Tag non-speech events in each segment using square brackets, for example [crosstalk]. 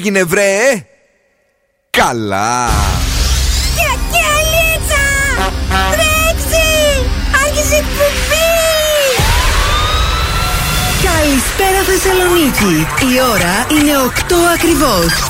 έγινε βρε. Καλά. Κιακιαλίτσα Τρέξει. Άρχισε εκπομπή. Καλησπέρα Θεσσαλονίκη. Η ώρα είναι 8 ακριβώς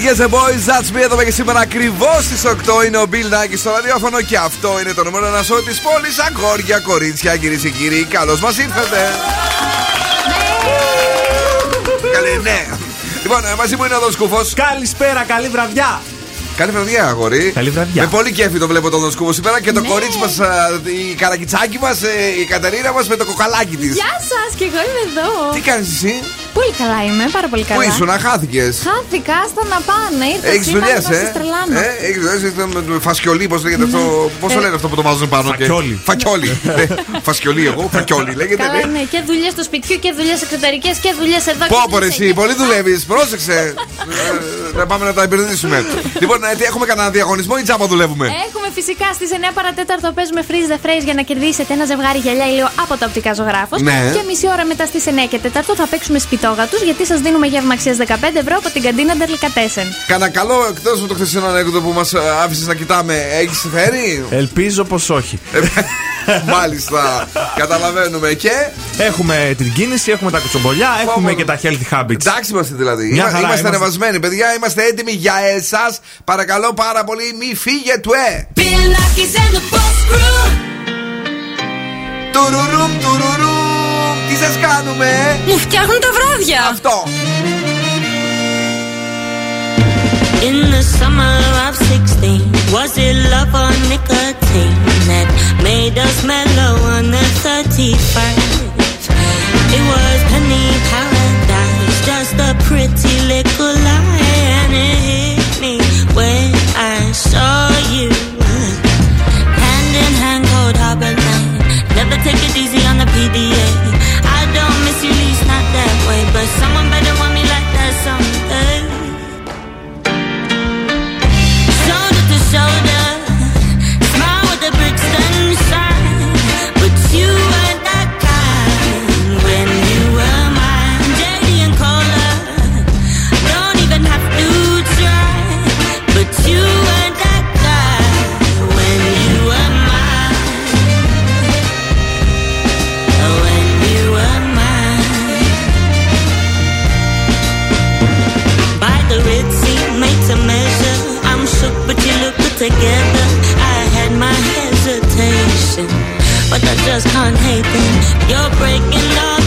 Right, yes boys, that's me. Εδώ και σήμερα ακριβώς στις 8 είναι ο Bill Nike στο ραδιόφωνο και αυτό είναι το νούμερο ένα σώμα της πόλης. Αγόρια, κορίτσια, κυρίες και κύριοι, καλώς μας ήρθατε. Καλή, ναι. Λοιπόν, ε, μαζί μου είναι ο Σκούφος. Καλησπέρα, καλή βραδιά. Καλή βραδιά, αγόρι. Καλή βραδιά. Με πολύ κέφι το βλέπω τον Σκούφος σήμερα και το ναι. κορίτσι μας, η καρακιτσάκι μας, ε, η Κατερίνα μας με το κοκαλάκι της. Γεια σας, και εγώ είμαι εδώ. Τι κάνεις εσύ; Πολύ καλά είμαι, πάρα πολύ καλά. Πού ήσουν, χάθηκες; Χάθηκα, στο να πάνε. Έχεις δουλειές, ε; ε Έχεις δουλειές, με φασκιολί, πώς λέγεται αυτό. Ναι. Πώς το ε, λένε αυτό που το βάζουν πάνω και. Φακιόλι. Ναι, [laughs] φασκιολί, εγώ, φακιόλι λέγεται. Καλά, ναι, και δουλειές στο σπιτιού και δουλειές εξωτερικές και δουλειές εδώ. Πόπορε, εσύ, πολύ δουλεύεις, πρόσεξε. Ε, να πάμε να τα υπηρετήσουμε. Λοιπόν, έχουμε κανένα διαγωνισμό ή τσάπα δουλεύουμε; Έχουμε φυσικά στις 9 παρατέταρτο παίζουμε freeze the phrase για να κερδίσετε ένα ζευγάρι γυαλιά ηλίου από το οπτικά ζωγράφος. Και μισή ώρα μετά στις 9 και 4 θα παίξουμε σπιτιού γιατί σας δίνουμε γεύμα αξίας 15 ευρώ από την καντίνα Ντερλικατέσεν. Κάνα καλό εκτός από το χθεσινό ανέκδοτο που μας ε, άφησες να κοιτάμε, έχεις φέρει; Ελπίζω πως όχι. Μάλιστα. Καταλαβαίνουμε. Και; Έχουμε την κίνηση, έχουμε τα κουτσομπολιά, έχουμε και τα healthy habits. Εντάξει είμαστε δηλαδή. Μια χαρά, είμαστε ανεβασμένοι, παιδιά. Είμαστε έτοιμοι για εσάς. Παρακαλώ πάρα πολύ, μη φύγετε. Τουρούρούμ, τουρούρούμ. Τι σας κάνουμε Μου φτιάχνουν τα βράδια Αυτό In the summer of 16 Was it love or nicotine That made us mellow on the 31st It was penny paradise Just a pretty little lie Someone better Can't hate them. You're breaking up.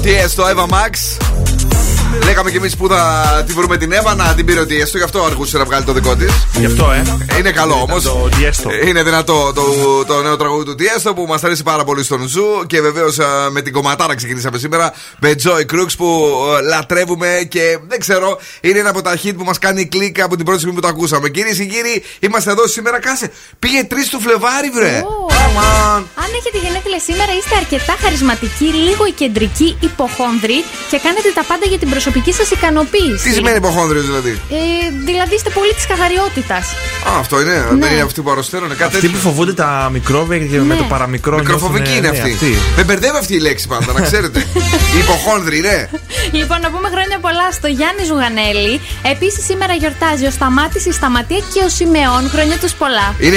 The Motto, Tiësto, Ava Max. Λέγαμε κι εμείς που θα τη βρούμε την Εύα να την πήρε ο Tiësto, γι' αυτό αργούσε να βγάλει το δικό της. Γι' αυτό, ε. Είναι καλό όμως. Το Tiësto. Είναι δυνατό το, το νέο τραγούδι του Tiësto που μας αρέσει πάρα πολύ στον Zoo και βεβαίως με την κομματάρα ξεκινήσαμε σήμερα με Joy Crooks που ε, λατρεύουμε και δεν ξέρω, είναι ένα από τα hit που μας κάνει κλικ από την πρώτη στιγμή που το ακούσαμε. Κυρίες και κύριοι, είμαστε εδώ σήμερα. Κάσε, πήγε 3 του Φλεβάρι, βρε. Ω. Come on. Αν έχετε γενέθλια σήμερα, είστε αρκετά χαρισματικοί, λίγο κεντρικοί, υποχόνδροι και κάνετε τα πάντα για την προσωπική σας ικανοποίηση. Τι σημαίνει υποχόνδριο δηλαδή; Ε, δηλαδή είστε πολύ της καθαριότητας. Α, αυτό είναι. Ναι. Δεν είναι αυτοί που αρρωσταίνουν. Κάτι Αυτοί τέτοιο. που φοβούνται τα μικρόβια και με Ναι. το παραμικρό. Μικροφοβική είναι νιώθουνε- αυτή. ναι, Με μπερδεύει αυτή η λέξη πάντα, να ξέρετε. [laughs] Η υποχόνδρη, ναι. Λοιπόν, να πούμε χρόνια πολλά στο Γιάννη Ζουγανέλη. Επίσης, σήμερα γιορτάζει ο Σταμάτης, η Σταματία και ο Σιμεών. Χρόνια τους πολλά. Είναι,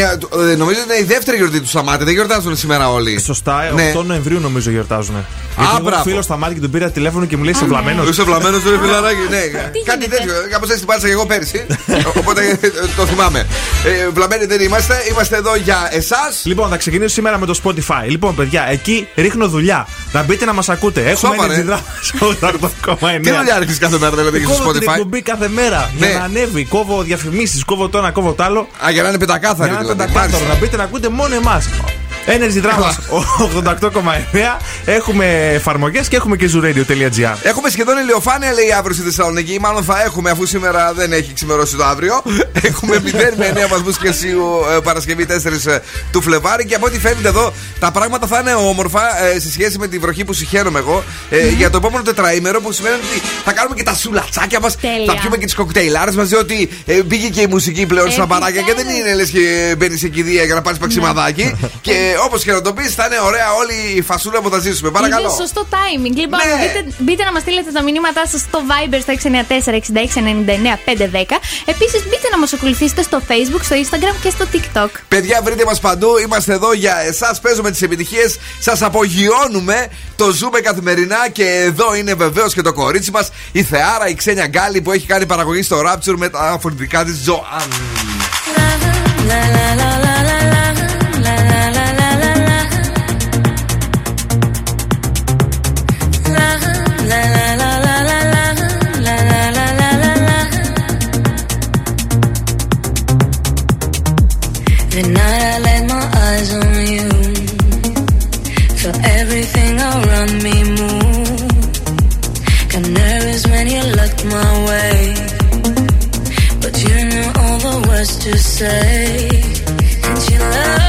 ε, νομίζω ότι είναι η δεύτερη γιορτή του Σταμάτη. Δεν γιορτάζουν σήμερα όλοι. Σωστά, Ναι. 8 Νοεμβρίου νομίζω γιορτάζουν. Α, Γιατί μπράβο. φίλος στα μάτια και τον πήρα τηλέφωνο και μου λέει Α, είσαι ναι. βλαμμένος. Είσαι βλαμμένος, ρε [laughs] φιλαράκι. Ναι, κάτι γίνεται; τέτοιο. Κάπως έτσι την πάτησα και εγώ πέρσι. [laughs] Οπότε ε, το θυμάμαι. Ε, Βλαμμένοι δεν είμαστε. Είμαστε εδώ για εσάς. Λοιπόν, θα ξεκινήσω σήμερα με το Spotify. Λοιπόν, παιδιά, εκεί ρίχνω δουλειά. Να μπείτε να μας ακούτε. Έχουμε Σοβαρά, energy ε. drama 88,9. Τι δουλειά άρχισε κάθε μέρα δηλαδή και στο Κόβω την Spotify; εκπομπή κάθε μέρα Ναι. για να ανέβει. Κόβω διαφημίσεις, κόβω το ένα, κόβω το άλλο. Α, για να είναι πεντακάθαρη Για να δηλαδή. πεντακάθαρο, Μάλιστα. να μπείτε να ακούτε μόνο εμάς. Energy Drama 88,9. Έχουμε εφαρμογές και έχουμε και zooradio.gr. Έχουμε σχεδόν ηλιοφάνεια, λέει αύριο στη Θεσσαλονίκη. Μάλλον θα έχουμε, αφού σήμερα δεν έχει ξημερώσει το αύριο. [laughs] έχουμε 0 με 9 βαθμούς Κελσίου ε, Παρασκευή 4 ε, του Φλεβάρι. Και από ό,τι φαίνεται εδώ, τα πράγματα θα είναι όμορφα ε, σε σχέση με τη βροχή που συχαίνομαι εγώ ε, για το επόμενο τετραήμερο. Που σημαίνει ότι θα κάνουμε και τα σουλατσάκια μας. Τέλεια. Θα πιούμε και τις κοκτέιλάρες μας. Διότι ε, πήγε και η μουσική πλέον στα παράκια και δεν είναι λες και μπαίνεις σε κηδεία για να πάρεις παξιμαδάκι. [laughs] και όπως και να το πεις, θα είναι ωραία όλη η φασούλα που θα ζήσουμε. Παρακαλώ. Είναι σωστό timing. Λοιπόν, Ναι. μπείτε, μπείτε να μας στείλετε τα μηνύματά σας στο Viber στο 694-6699-510. Επίσης, μπείτε να μας ακολουθήσετε στο Facebook, στο Instagram και στο TikTok. Παιδιά, βρείτε μας παντού. Είμαστε εδώ για εσάς. Παίζουμε τις επιτυχίες. Σας απογειώνουμε. Το ζούμε καθημερινά. Και εδώ είναι βεβαίως και το κορίτσι μας, η Θεάρα, η Ξένια Γκάλη που έχει κάνει παραγωγή στο Rapture με τα φωνητικά της Ζωάν. much to say, and she loves.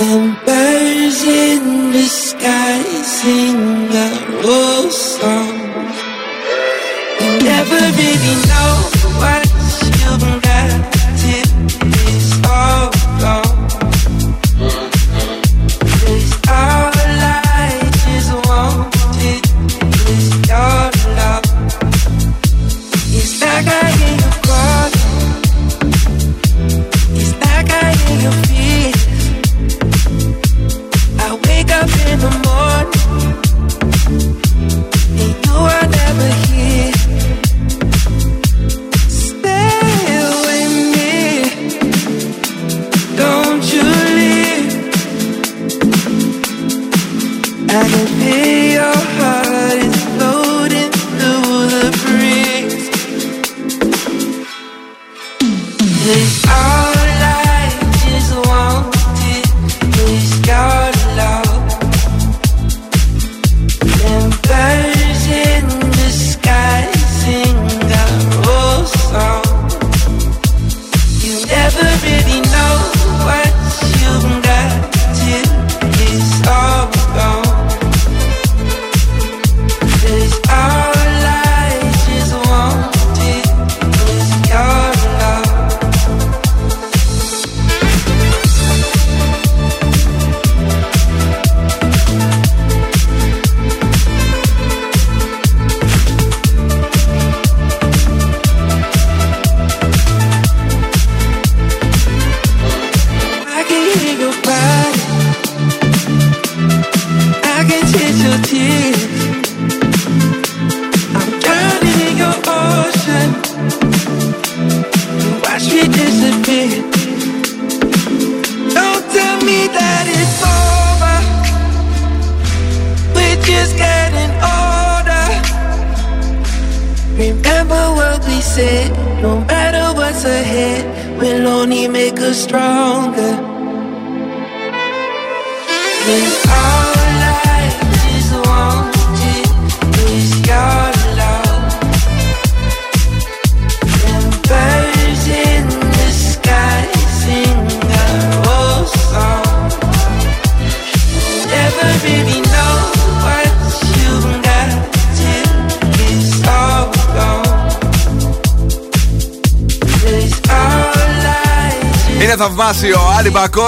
birds in the sky sing a rose song.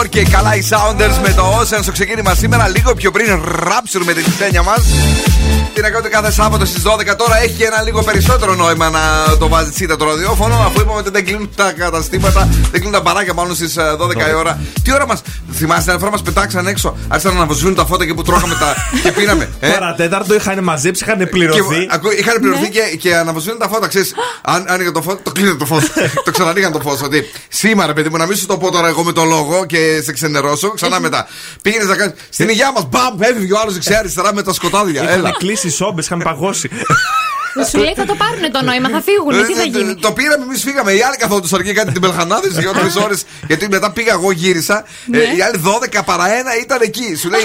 Άλλη Μπακόρ και καλά οι Sounders με το Ocean στο ξεκίνημα σήμερα. Λίγο πιο πριν ράψουν με την ξένια μας. Τι να κάνετε κάθε Σάββατο στις 12 τώρα έχει ένα λίγο περισσότερο νόημα να το βάζει τσίτα το ραδιόφωνο. Αφού είπαμε ότι δεν κλείνουν τα καταστήματα, δεν κλείνουν τα μπαράκια πάνω στις 12 η ώρα. Τι ώρα μας, θυμάστε, ένα φορά μας πετάξαν έξω. Άρχισαν να αναβοσβήνουν τα φώτα και που τρώγαμε τα. και πίναμε. Ε, Παρατέταρτο είχαν μαζέψει, είχαν πληρωθεί. και, ακού- είχαν πληρωθεί και, και αναβοσβήνουν τα φώτα. Ξέρεις, αν άνοιγε το φω, το κλείνει το φως. το ξανανοίγαν το φως. Ότι σήμερα, παιδί μου, να μην σου το πω τώρα εγώ με το λόγο και σε ξενερώσω. Ξανά μετά. Πήγαινες να κάνει. Στην υγεία μας, μπαμ, έφυγε ο άλλος δεξιά αριστερά με τα σκοτάδια. Έλα. Είχαν κλείσει σόμπες, είχαν παγώσει. Σου λέει θα το πάρουν το νόημα, θα φύγουν. Τι θα Ε, γίνει; ε, Το πήραμε, εμείς φύγαμε. Οι άλλοι καθόντουσαν και κάτι την Πελχανάδη για τρεις ώρες. Γιατί μετά πήγα εγώ, γύρισα. Ναι. Ε, Οι άλλοι 12 παρά ένα ήταν εκεί. Σου λέει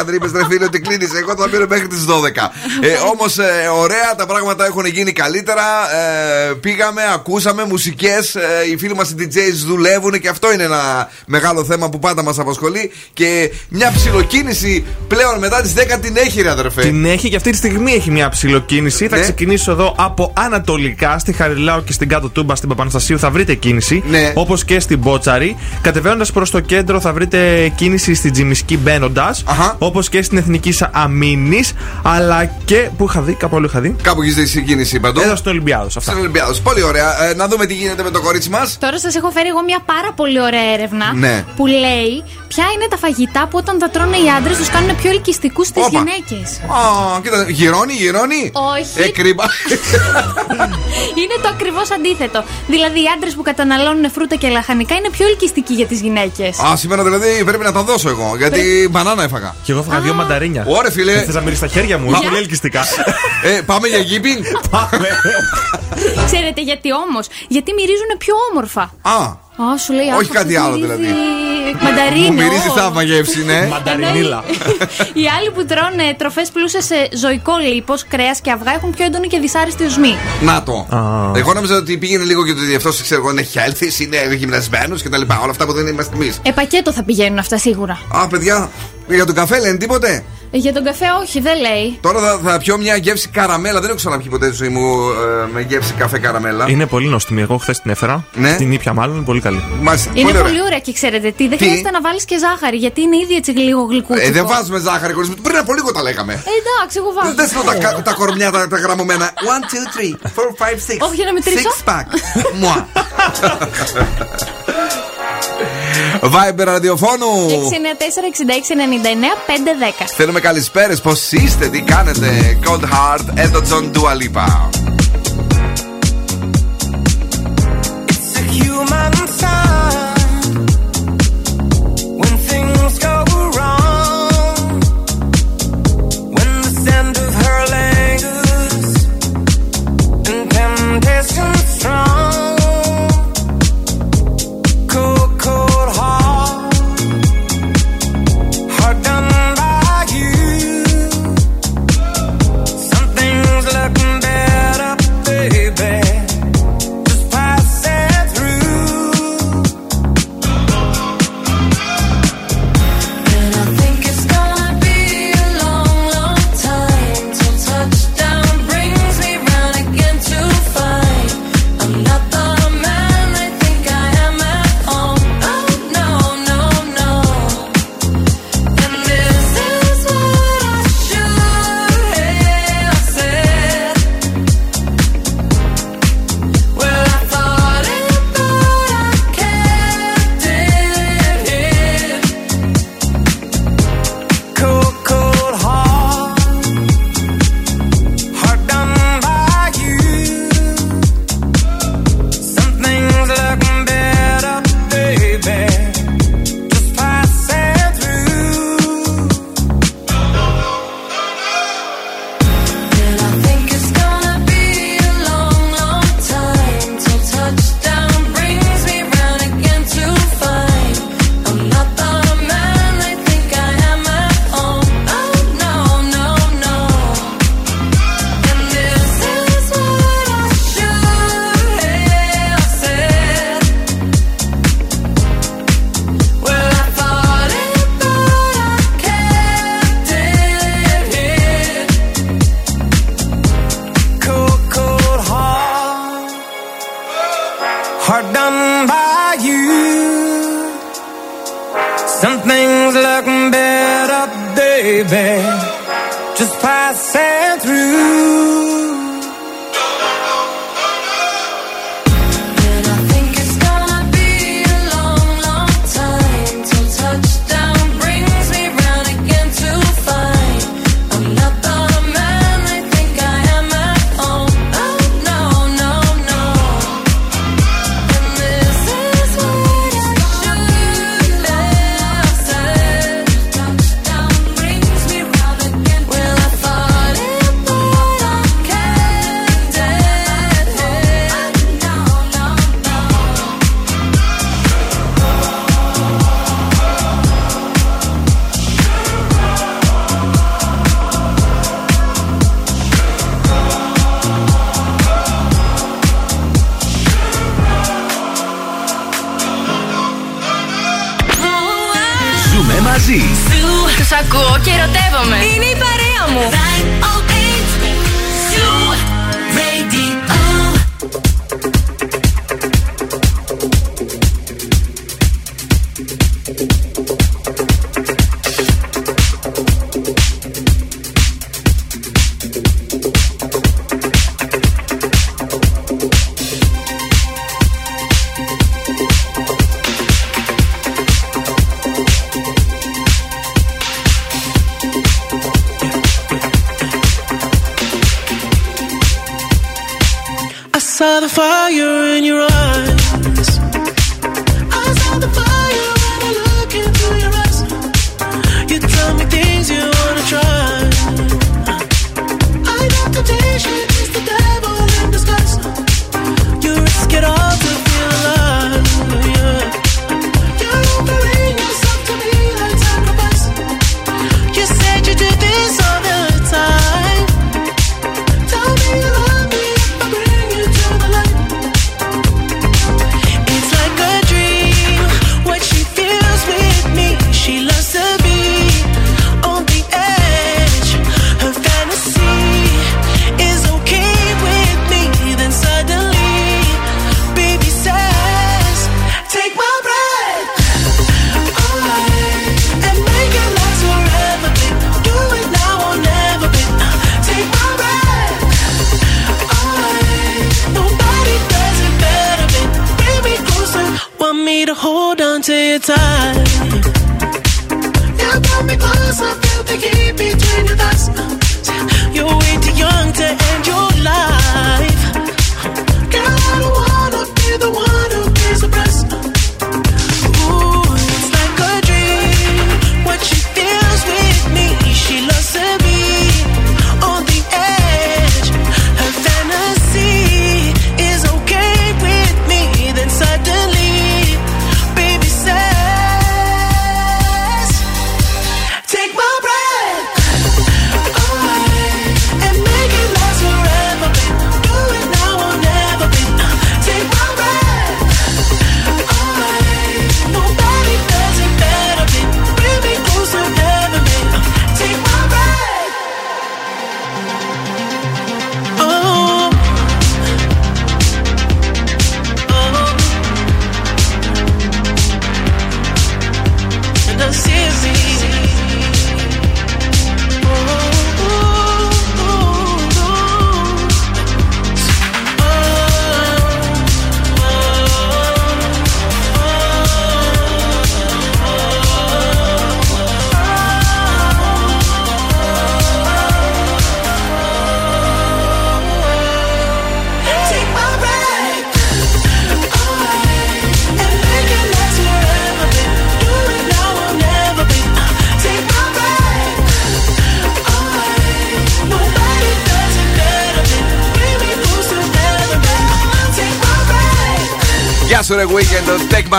12 δεν είπε ρε φίλε ότι κλείνεις. Εγώ θα μείνω μέχρι τις 12. Ε, Όμως ωραία, τα πράγματα έχουν γίνει καλύτερα. Ε, πήγαμε, ακούσαμε μουσικές. οι φίλοι μας οι DJs δουλεύουν και αυτό είναι ένα μεγάλο θέμα που πάντα μας απασχολεί. Και μια ψιλοκίνηση πλέον μετά τις 10 την έχει, ρε αδερφέ. Την έχει και αυτή τη στιγμή έχει μια ψηλοκίνηση. Θα Ναι. Ξεκινήσω εδώ από Ανατολικά, στη Χαριλάου και στην κάτω τούμπα στην Παπαναστασίου θα βρείτε κίνηση. Ναι. Όπως και στην Μπότσαρη. Κατεβαίνοντας προς το κέντρο θα βρείτε κίνηση στην Τζιμισκή μπαίνοντας. Αχα. Όπως και στην Εθνική Αμήνης. Αλλά και. Πού είχα δει, κάπου άλλο είχα δει. Κάπου έχεις δει συγκίνηση παντού; Εδώ στο Ολυμπιάδος. Αυτά. Στην Ολυμπιάδος. Πολύ ωραία. Ε, να δούμε τι γίνεται με το κορίτσι μας. Τώρα σας έχω φέρει εγώ μια πάρα πολύ ωραία έρευνα Ναι. που λέει ποια είναι τα φαγητά που όταν τα τρώνε οι άντρες τους κάνουν πιο ελκυστικούς στις Όπα. γυναίκες. Α, κοίτα, γυρώνει, γυρώνει. Όχι. Ε, κρίμα. [laughs] Είναι το ακριβώς αντίθετο. Δηλαδή οι άντρες που καταναλώνουν φρούτα και λαχανικά είναι πιο ελκυστικοί για τις γυναίκες. Α, σήμερα δηλαδή πρέπει να τα δώσω εγώ. Γιατί μπανάνα έφαγα. Και εγώ έφαγα δύο μανταρίνια. Ωραία, φίλε. Θες να μυρίσει τα χέρια μου, είναι πολύ ελκυστικά. [laughs] Ε, πάμε για γήπινγκ. Πάμε. Ξέρετε γιατί όμως, Γιατί μυρίζουν πιο όμορφα. Α, Α, σου λέει Όχι «Άκου, κάτι αυτό άλλο, μυρίζει δηλαδή. Μανταρίνο. μου μυρίζει θαύμα γεύση, ναι. [laughs] Μανταρινίλα. Οι άλλοι που τρώνε τροφές πλούσιες σε ζωικό λίπος, κρέας και αυγά έχουν πιο έντονη και δυσάρεστη οσμή. Να το. Α. Εγώ νόμιζα ότι πήγαινε λίγο και ότι αυτός ξέρω εγώ είναι healthy, είναι γυμνασμένος κτλ. Όλα αυτά που δεν είμαστε εμείς. Ε, πακέτο θα πηγαίνουν αυτά σίγουρα. Α, παιδιά, για τον καφέ λένε τίποτε; Ε, Για τον καφέ, όχι, δεν λέει. Τώρα θα, θα πιω μια γεύση καραμέλα. Δεν έχω ξαναπιεί ποτέ τη ζωή μου ε, με γεύση καφέ καραμέλα. Είναι πολύ νόστιμη. Εγώ χθες την έφερα. Ναι. Την ήπια μάλλον, είναι πολύ καλή. Μάλιστα, Είναι ωραία. πολύ ωραία και ξέρετε τι, δεν Τι; χρειάζεται να βάλεις και ζάχαρη γιατί είναι ήδη έτσι λίγο γλυκούτσικο. Ε, δεν βάζουμε ζάχαρη χωρί. Πριν από λίγο τα λέγαμε. Ε, εντάξει, εγώ βάζω. Δεν θέλω τα, κα- τα κορμιά τα, τα γραμμωμένα. 1, 2, 3, 4, 5, 6. Όχι, για να μετρήσω. Six pack. Μουα. [laughs] Viber ραδιοφώνου. 694-6699-510. Θέλουμε καλησπέρες. Πώς είστε, τι κάνετε. Cold Heart, Elton John, Dua Lipa.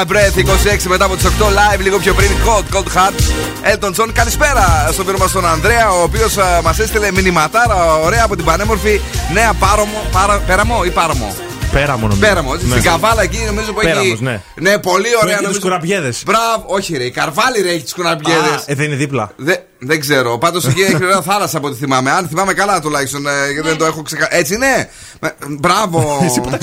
Breath 26 μετά από τις 8 live, λίγο πιο πριν. Cold, Cold Heart. Elton John, καλησπέρα στο φίλο μα τον Ανδρέα, ο οποίος μας έστειλε μηνυματάρα ωραία από την πανέμορφη Νέα Πάρομο. Παρα, πέραμο ή Πάρομο; Πέραμο νομίζω. Πέραμο. Ναι. Στην ναι. Καβάλα εκεί νομίζω που Πέραμος, έχει. Ναι. ναι, πολύ ωραία νομίζω. Τι κουραμπιέδες. Μπράβο, όχι ρε. Η Καρβάλη ρε έχει τι κουραμπιέδες. Ε, δεν είναι δίπλα. Δε... Δεν ξέρω. Πάντως εκεί έχει ωραία θάλασσα από ό,τι θυμάμαι. Αν θυμάμαι καλά τουλάχιστον. Ε, γιατί δεν το έχω ξεκα... Έτσι ναι. Ε, μπράβο. Εσύ που ε, τα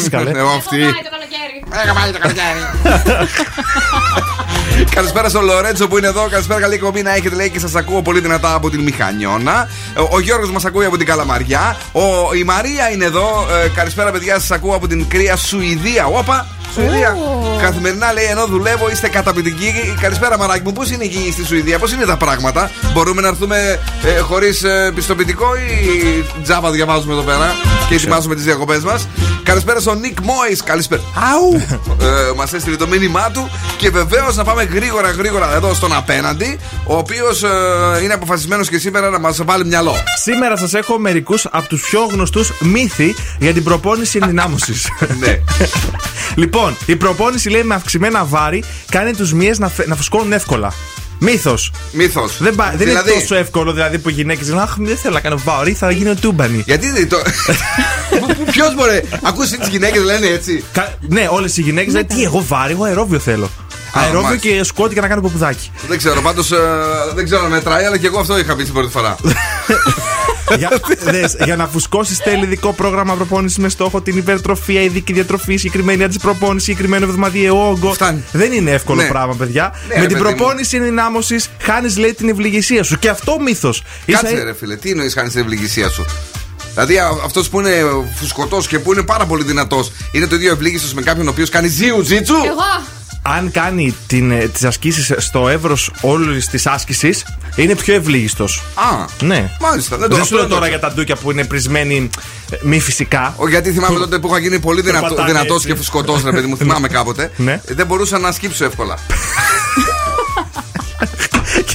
[laughs] Καλησπέρα στον Λορέτσο που είναι εδώ. Καλησπέρα, καλή κομπή να έχετε λέει και σας ακούω πολύ δυνατά από την Μηχανιώνα. Ο Γιώργος μας ακούει από την Καλαμαριά. Ο, η Μαρία είναι εδώ. Ε, καλησπέρα, παιδιά, σας ακούω από την κρύα Σουηδία. Όπα, Σουηδία. Καθημερινά λέει ενώ δουλεύω είστε καταπληκτικοί. Καλησπέρα, Μαράκι μου. Πώς είναι εκεί στη Σουηδία, πώς είναι τα πράγματα; Μπορούμε να έρθουμε ε, χωρίς ε, πιστοποιητικό ή τζάμπα διαβάζουμε εδώ πέρα και ετοιμάζουμε τις διακοπές μας. Καλησπέρα στον Νικ Μόης. Καλησπέρα. Αου! ε, Μας έστειλε το μήνυμά του. Και βεβαίως να πάμε γρήγορα γρήγορα εδώ στον απέναντι, ο οποίος ε, είναι αποφασισμένος και σήμερα να μας βάλει μυαλό. Σήμερα σας έχω μερικούς από τους πιο γνωστούς μύθοι για την προπόνηση [laughs] ενδυνάμωση. ναι. λοιπόν, η προπόνηση λέει με αυξημένα βάρη κάνει τους μύες να, φε- να φουσκώνουν εύκολα. Μύθος. Μύθος. Δεν, πα- δεν Δηλαδή- είναι τόσο εύκολο δηλαδή που οι γυναίκες λένε Αχ, δεν θέλω να κάνω βάρη, θα γίνω τούμπανη. Γιατί δεν το. [laughs] Ποιος μπορεί. Ακούσει τις γυναίκες λένε έτσι; Κα- ναι, όλες οι γυναίκες λένε Τι, εγώ βάρη, εγώ αερόβιο θέλω. αερόβιο μάλιστα. και σκότι για να κάνω ποπουδάκι. Δεν ξέρω, πάντως δεν ξέρω αν μετράει, αλλά και εγώ αυτό είχα πει την πρώτη φορά. [laughs] για, δες, για να φουσκώσεις θέλει ειδικό πρόγραμμα προπόνησης με στόχο την υπερτροφία, ειδική διατροφή, συγκεκριμένη αντισπροπόνηση, συγκεκριμένο εβδομαδιαίο όγκο. Φτάνει. Δεν είναι εύκολο Ναι. πράγμα, παιδιά. Ναι, με ρε, την παιδί μου. προπόνηση ενδυνάμωσης χάνεις, λέει, την ευληγησία σου. Και αυτό μύθος. Κάτσε ρε φίλε, τι εννοείς χάνεις την ευληγησία σου; Δηλαδή αυτός που είναι φουσκωτός και που είναι πάρα πολύ δυνατός είναι το ίδιο ευλίγιστος με κάποιον ο οποίος κάνει ζίου τζίτσου. Εγώ. Αν κάνει τις ασκήσεις στο εύρος όλης της άσκησης, είναι πιο ευλίγιστος. Α, Ναι. μάλιστα. Δεν, το Δεν αυτό σου λέω δεν το τώρα ξέρω. για τα ντούκια που είναι πρισμένοι ε, μη φυσικά. Ο, γιατί θυμάμαι τότε που είχα γίνει πολύ δυνατό, πατάνε δυνατός έτσι. και φουσκωτός, ρε παιδί μου, [laughs] θυμάμαι κάποτε. Ναι. Δεν μπορούσα να σκύψω εύκολα. [laughs]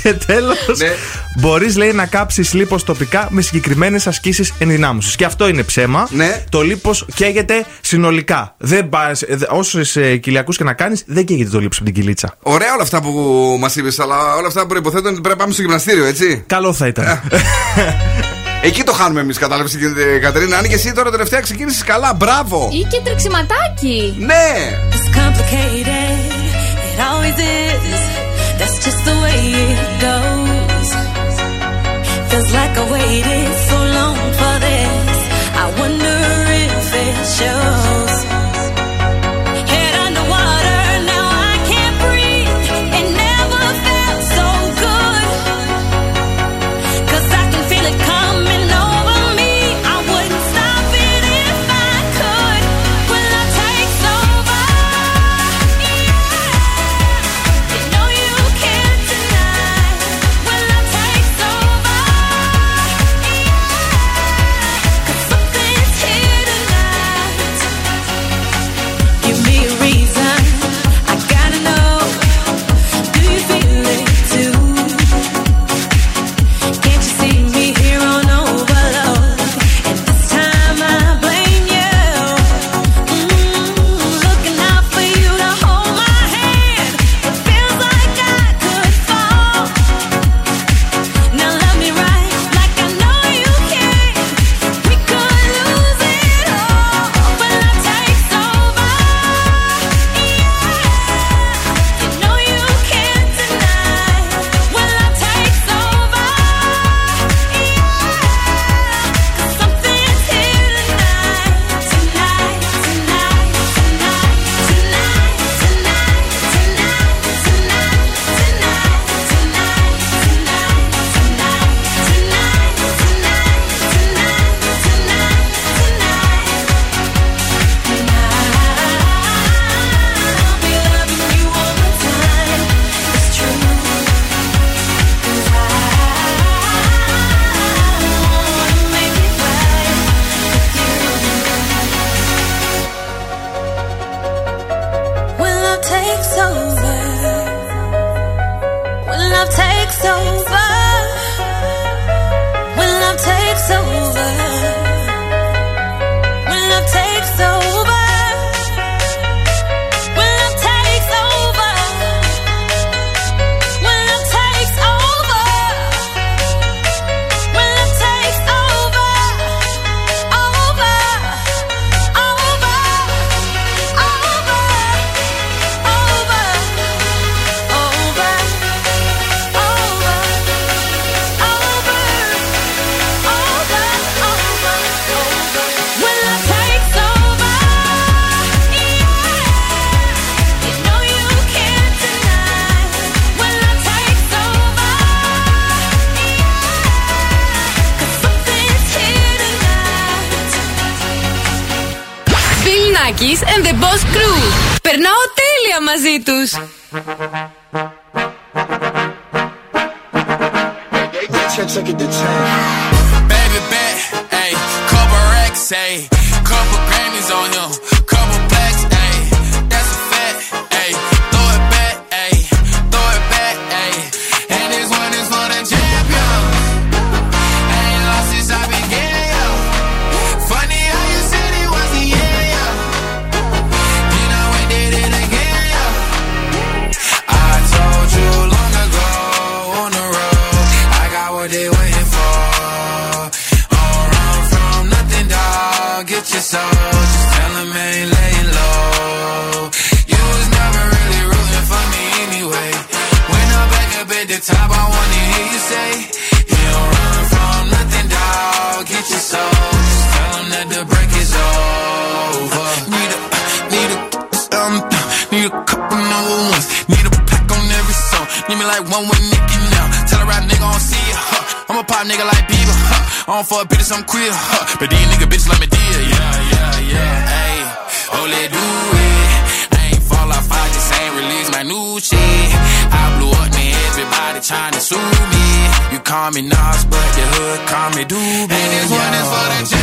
Και τέλος, Ναι. μπορείς λέει να κάψεις λίπος τοπικά με συγκεκριμένες ασκήσεις ενδυνάμωσης. Και αυτό είναι ψέμα. Ναι. Το λίπος καίγεται συνολικά. Δεν Όσες κοιλιακούς και να κάνεις, δεν καίγεται το λίπος από την κυλίτσα. Ωραία όλα αυτά που μας είπες, αλλά όλα αυτά προποθέτουν ότι πρέπει να πάμε στο γυμναστήριο, έτσι. Καλό θα ήταν. Εκεί το χάνουμε εμείς, κατάλαβες, Κατερίνα. Αν και εσύ τώρα τελευταία ξεκίνησες καλά, μπράβο! Ή και τρεξιματάκι. Ναι! It's That's just the way it goes. Feels like I waited so long for this. I wonder if it shows. gritos. Baby bet, ayy, couple racks, ayy, couple Grammys on him. I don't fuck bitches, I'm queer. Huh. But these nigga bitches like me dear. Er, yeah, yeah, yeah. Ayy, oh let do it. I ain't fall off, I just ain't release my new shit. I blew up, man. Everybody trying to sue me. You call me Nas, but the hood call me Doobie. And this one is for the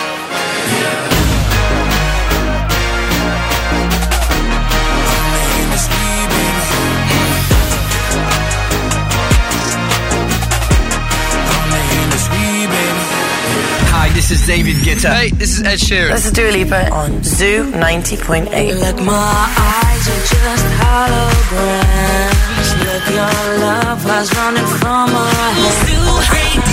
This is David Guetta. Hey, this is Ed Sheeran. This is Dua Lipa on Zoo 90.8. Like my eyes are just holograms. Look, your love was running from our heads. Zoo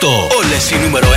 90,8. Όλες οι νούμερο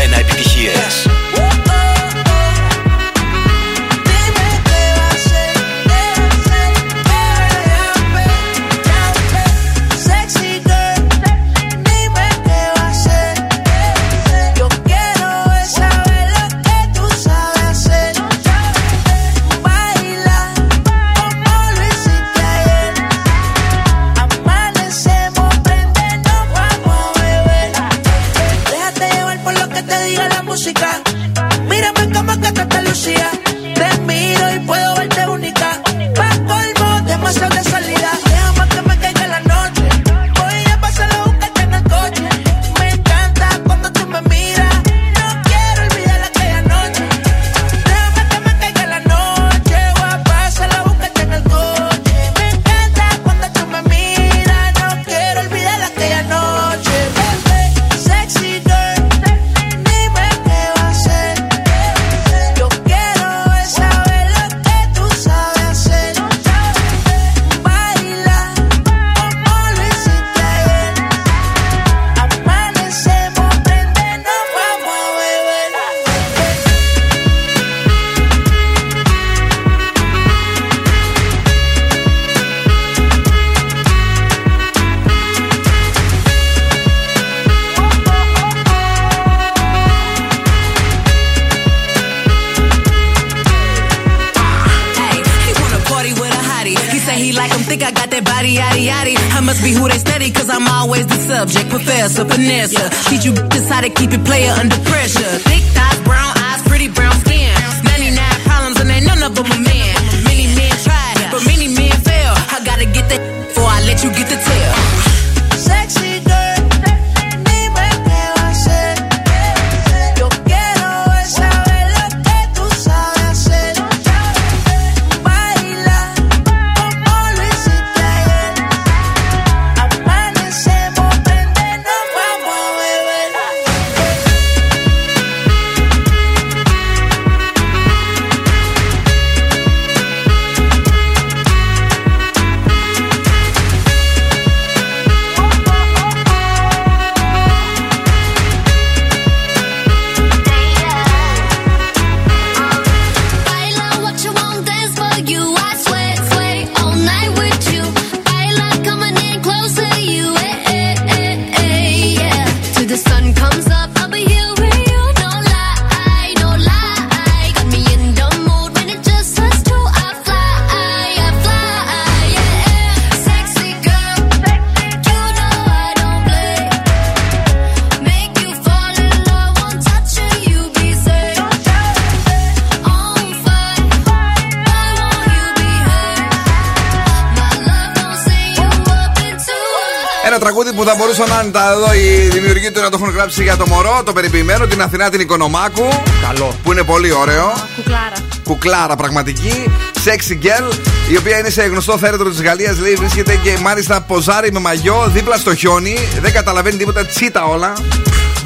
του να το έχουν γράψει για το μωρό, το περιποιημένο, την Αθηνά την Οικονομάκου. Καλό. Που είναι πολύ ωραίο. Κουκλάρα. Κουκλάρα πραγματική. Sexy girl, η οποία είναι σε γνωστό θέρετρο της Γαλλίας. Λέει βρίσκεται και μάλιστα ποζάρι με μαγιό δίπλα στο χιόνι. Δεν καταλαβαίνει τίποτα, τσίτα όλα.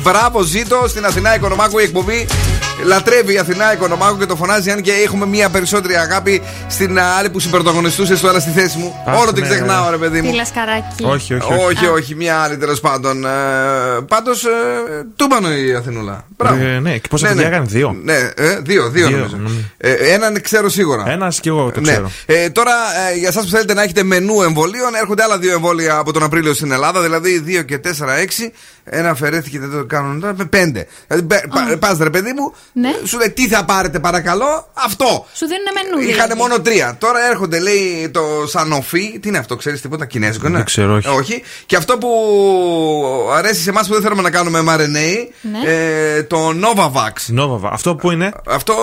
Μπράβο, ζήτω στην Αθηνά Οικονομάκου η εκπομπή. Λατρεύει η Αθηνά Οικονομάκου και το φωνάζει. Αν και έχουμε μία περισσότερη αγάπη στην άλλη που συμπερτογωνιστούσε στο άλλα στη θέση μου. Αχ, Όλο την ναι, ξεχνάω, ναι. ρε παιδί μου. Τι λασκαράκι. Όχι, όχι. όχι. Όχι, όχι, μία άλλη τέλος πάντων. Ε, Πάντως, ε, τούμπανο η Αθηνούλα. Μπράβο. Ε, ναι, και πόσα Ναι, παιδιά ναι. έκανε, δύο. Ναι, ε, δύο, δύο, Δύο, νομίζω. νομίζω. Ε, έναν ξέρω σίγουρα. Ένας και εγώ το Ναι. ξέρω. Ε, τώρα, ε, για εσάς που θέλετε να έχετε μενού εμβολίων, έρχονται άλλα δύο εμβόλια από τον Απρίλιο στην Ελλάδα, δηλαδή 2 και 4, 6. Ένα αφαιρέθηκε, δεν το κάνουν τώρα, με 5. Δηλαδή, πας ρε παιδί μου, Ναι. σου λέει τι θα πάρετε παρακαλώ, αυτό. Σου δίνουν μενού. Είχαν δηλαδή. μόνο τρία. Τώρα έρχονται, λέει, το Σανοφί. Τι είναι αυτό, ξέρεις τίποτα, κινέζικο, ναι. Δεν ξέρω, όχι. όχι. Και αυτό που αρέσει σε εμάς που δεν θέλουμε να κάνουμε mRNA, Ναι. ε, το Novavax. Νόβαβα. Αυτό που είναι; Αυτό.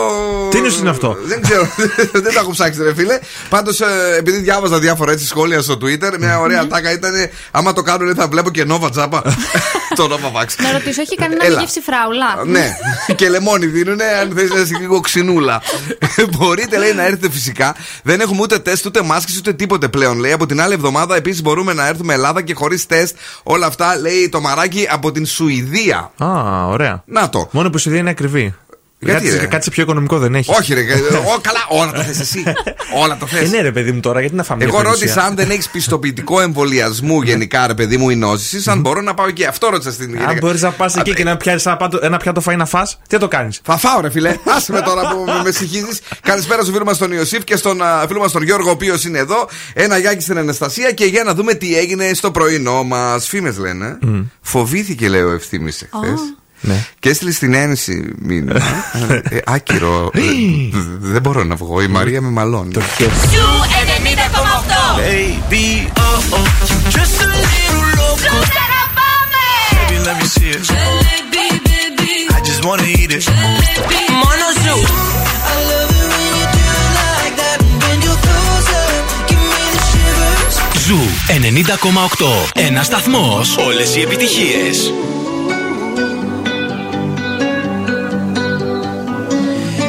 Τι είναι είναι αυτό; Δεν ξέρω. [laughs] δεν τα έχω ψάξει, ρε φίλε. Πάντως, επειδή διάβαζα διάφορα έτσι σχόλια στο Twitter, μια ωραία τάκα ήταν. Άμα το κάνουν, θα βλέπω και Nova Τζάπα. [laughs] [laughs] το Novavax. Να ρωτήσω, έχει κανένα Έλα. γεύση φράουλα; Ναι, και λεμόνι δίνουνε, αν θες να είσαι λίγο ξινούλα. Μπορείτε, λέει, να έρθετε φυσικά. Δεν έχουμε ούτε τεστ, ούτε μάσκες, ούτε τίποτε πλέον. Λέει από την άλλη εβδομάδα επίσης μπορούμε να έρθουμε Ελλάδα και χωρίς τεστ. Όλα αυτά, λέει το μαράκι από την Σουηδία. Α, ωραία. Να το. Μόνο που η Σουηδία είναι ακριβή. Γιατί, κάτι, ρε; κάτι σε πιο οικονομικό δεν έχεις. Όχι, ρε. [laughs] Ω, καλά, όλα τα θες εσύ. [laughs] όλα τα θες. Ε, ναι, ρε παιδί μου τώρα, γιατί να φάμε Εγώ μια ρώτησα περιουσία; αν δεν έχεις πιστοποιητικό εμβολιασμού γενικά, ρε παιδί μου, η νόσηση, αν μπορώ να πάω εκεί. Αυτό ρώτησα στην γυναίκα. Αν μπορείς να πας εκεί και να πιάσεις ένα, πάτο- ένα πιάτο φαΐ να φας, τι θα το κάνεις; Θα φάω, ρε φιλέ. Άσε με τώρα που με- με συγχύζεις. Καλησπέρα στο φίλο μας τον Ιωσήφ και στον α, φίλο μας τον Γιώργο, ο οποίος είναι εδώ. Ένα γιάκι στην Αναστασία και για να δούμε τι έγινε στο πρωινό μας. Φήμες λένε. Φοβήθηκε, λέει ο ευθύνη εχθές. Ναι. Και έστειλε στην ένση μήνυμα. [laughs] Ε, άκυρο. Ε, δεν μπορώ να βγω. Η Μαρία με μαλώνει. Το. Μόνο. Ζου 90,8. Ένας σταθμός. Όλες οι επιτυχίες.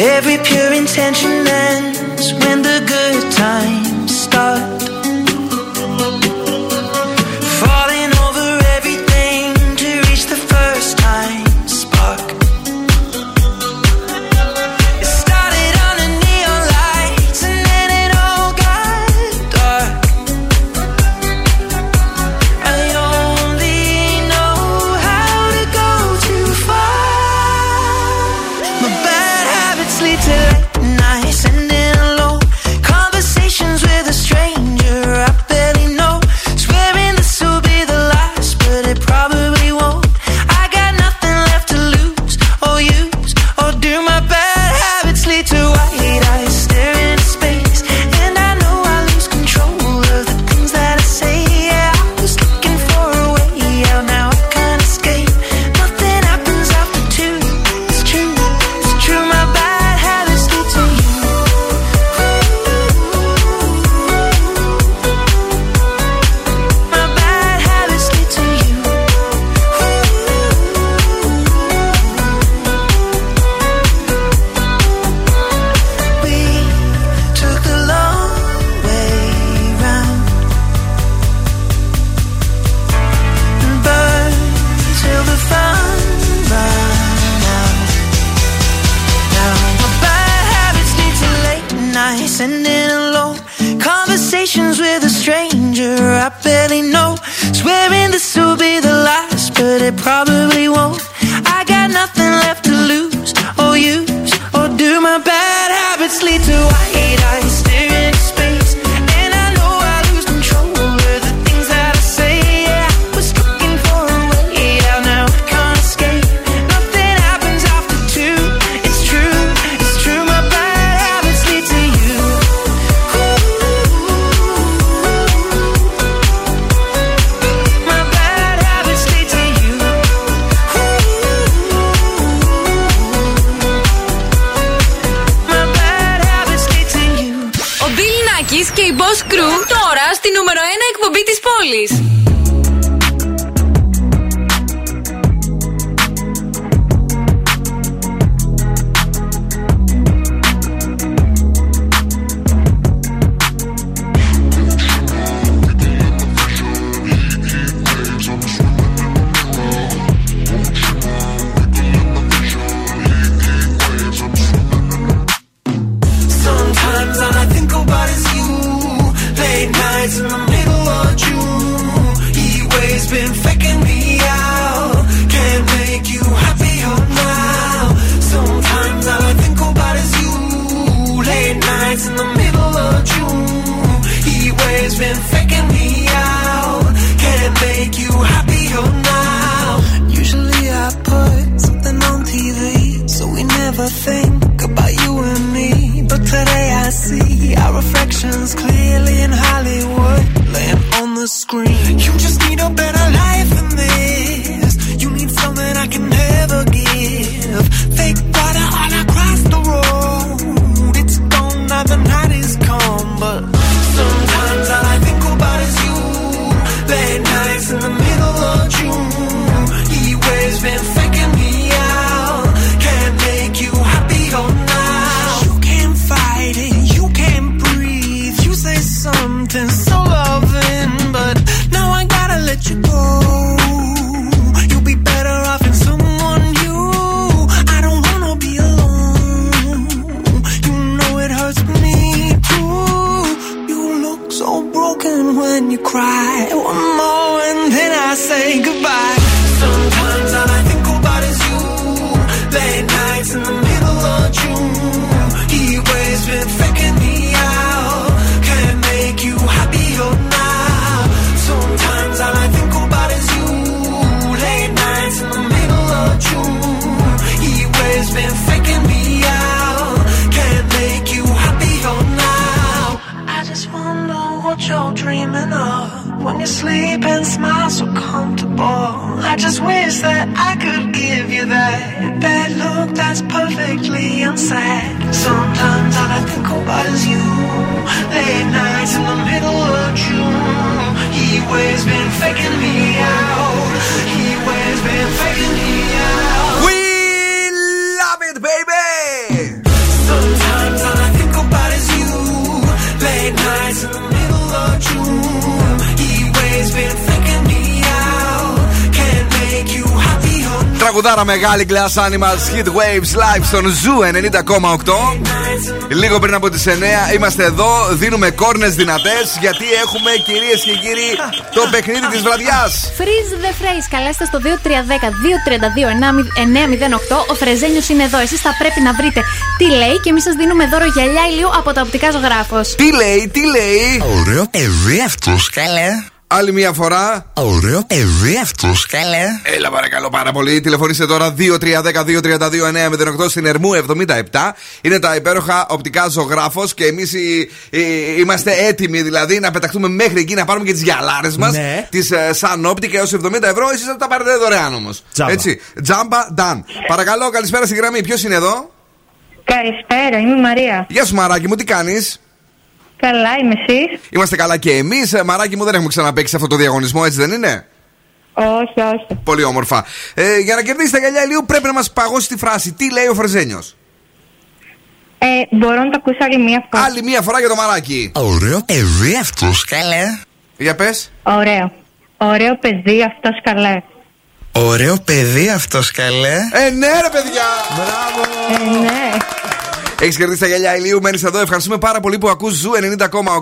Every pure intention ends μεγάλη Glass Animals Hit Waves Live στον Zoo 90,8. Λίγο πριν από τις 9 είμαστε εδώ, δίνουμε κόρνες δυνατές γιατί έχουμε κυρίες και κύριοι το παιχνίδι της βραδιάς. Freeze the phrase. Καλέστε στο 2310-232-908. Ο Φρεζένιος είναι εδώ. Εσείς θα πρέπει να βρείτε τι λέει και εμείς σας δίνουμε δώρο γυαλιά ηλίου από τα οπτικά ζωγράφος. Τι λέει, τι λέει; Ωραίο παιδί αυτός, καλέ. Άλλη μία φορά. Ωραίο παιδί αυτός, καλέ. Έλα, παρακαλώ πάρα πολύ. Τηλεφωνήστε τώρα 2310-232-908 στην Ερμού 77. Είναι τα υπέροχα οπτικά ζωγράφος και εμείς είμαστε έτοιμοι δηλαδή να πεταχτούμε μέχρι εκεί να πάρουμε και τις γυαλάρες μας. Ναι. Τις σαν όπτικα έως 70 ευρώ. Εσείς θα τα πάρετε δωρεάν όμως. Τζάμπα. Έτσι. Τζάμπα, done. Παρακαλώ, καλησπέρα στη γραμμή. Ποιος είναι εδώ; Καλησπέρα, είμαι η Μαρία. Γεια σου, Μαράκι μου, τι κάνεις; Καλά, είμαι εσείς; Είμαστε καλά και εμείς. Μαράκι μου, δεν έχουμε ξαναπέξει αυτό το διαγωνισμό, έτσι δεν είναι; Όχι, όχι. Πολύ όμορφα. Ε, για να κερδίσει τα γυαλιά ηλίου πρέπει να μας παγώσει τη φράση. Τι λέει ο Φρεζένιος; Ε, μπορώ να το ακούσω άλλη μία φορά. Άλλη μία φορά για το μαράκι. Ωραίο παιδί αυτός, καλέ. Για πες. Ωραίο. Ωραίο παιδί αυτός καλέ. Ωραίο παιδί αυτός, καλέ. Ε, ναι, ρε παιδιά! Μπράβο! Ε, ναι. Έχεις κερδίσει τα γυαλιά ηλίου, μένεις εδώ. Ευχαριστούμε πάρα πολύ που ακούς Zoo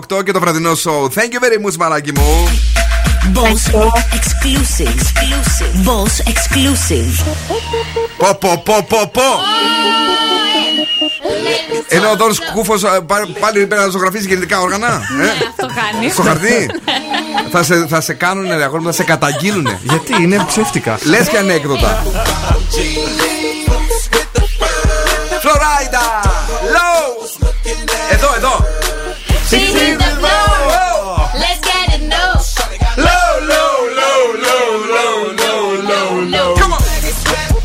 90,8 και το βραδινό show. Thank you very much, μαράκι μου. Boss exclusive. exclusive. Boss exclusive. Πω, πω, πω, πω, πω. Ενώ ο Δόν Κούφο πάλι πρέπει να ζωγραφίσει γεννητικά όργανα. Ναι, ε; αυτό κάνει. Στο χαρτί. [laughs] θα, σε, θα σε κάνουν, ρε αγόρι μου, θα σε καταγγείλουνε. Γιατί είναι ψεύτικα. Λες και ανέκδοτα. Εδώ, εδώ! Let's get it no. Low, low, low, low, low, low, low, low. Come on!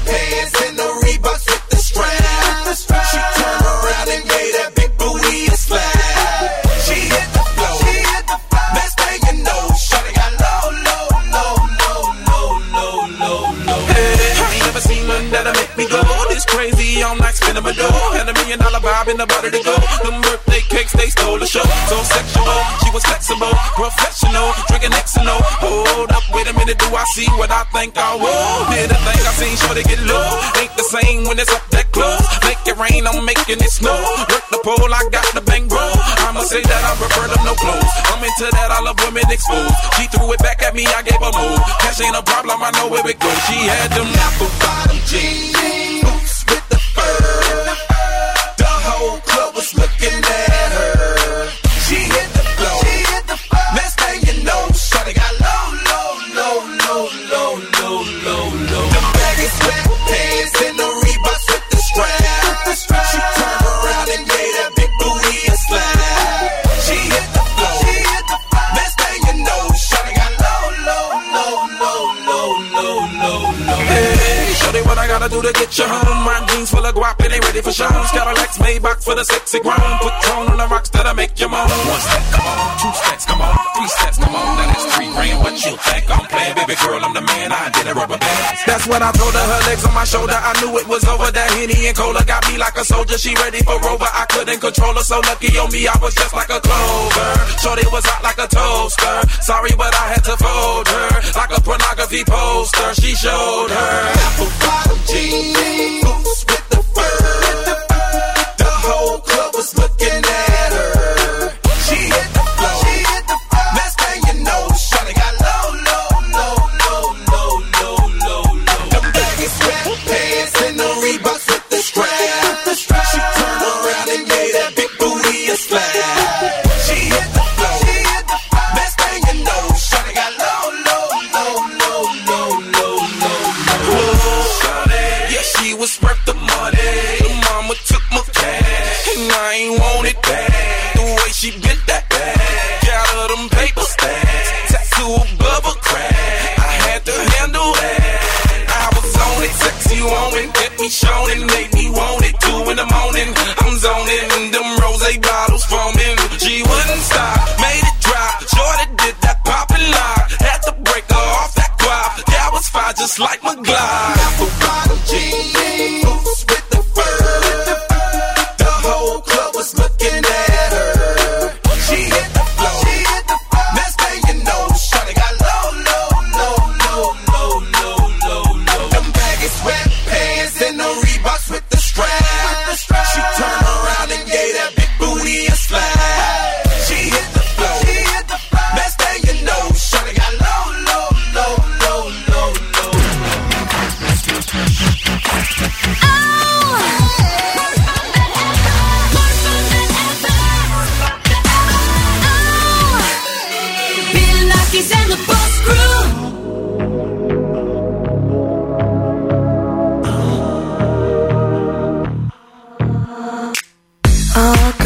Pants and the Reeboks with the strap. She turned around and gave that big booty a slap. She hit the floor. Best thing you know, shawty got low, low, low, low, low, low, low, low. Hey, I ain't never seen one that'll make me go this crazy. All night spinning my dough. Had a million dollar vibe in the body to go. Do I see what I think I will? Did a thing I seen, sure they get low. Ain't the same when it's up that close. Make it rain, I'm making it snow. Work the pole, I got the bang bro. I'ma say that I prefer them no clothes. I'm into that, I love women exposed. She threw it back at me, I gave her move. Cash ain't a problem, I know where it goes. She had them apple bottom jeans, for shows. Cadillacs, Maybach for the sexy grown. Put tone on the rocks that'll make you moan. One step, come on. Two steps, come on. Three steps, come on. Now that's three grand. What you think I'm playing, baby girl? I'm the man. I did a rubber band. That's when I told her her legs on my shoulder. I knew it was over. That henny and cola got me like a soldier. She ready for Rover. I couldn't control her. So lucky on me, I was just like a clover. Shorty was hot like a toaster. Sorry, but I had to fold her like a pornography poster. She showed her apple bottom jeans, whole club was looking at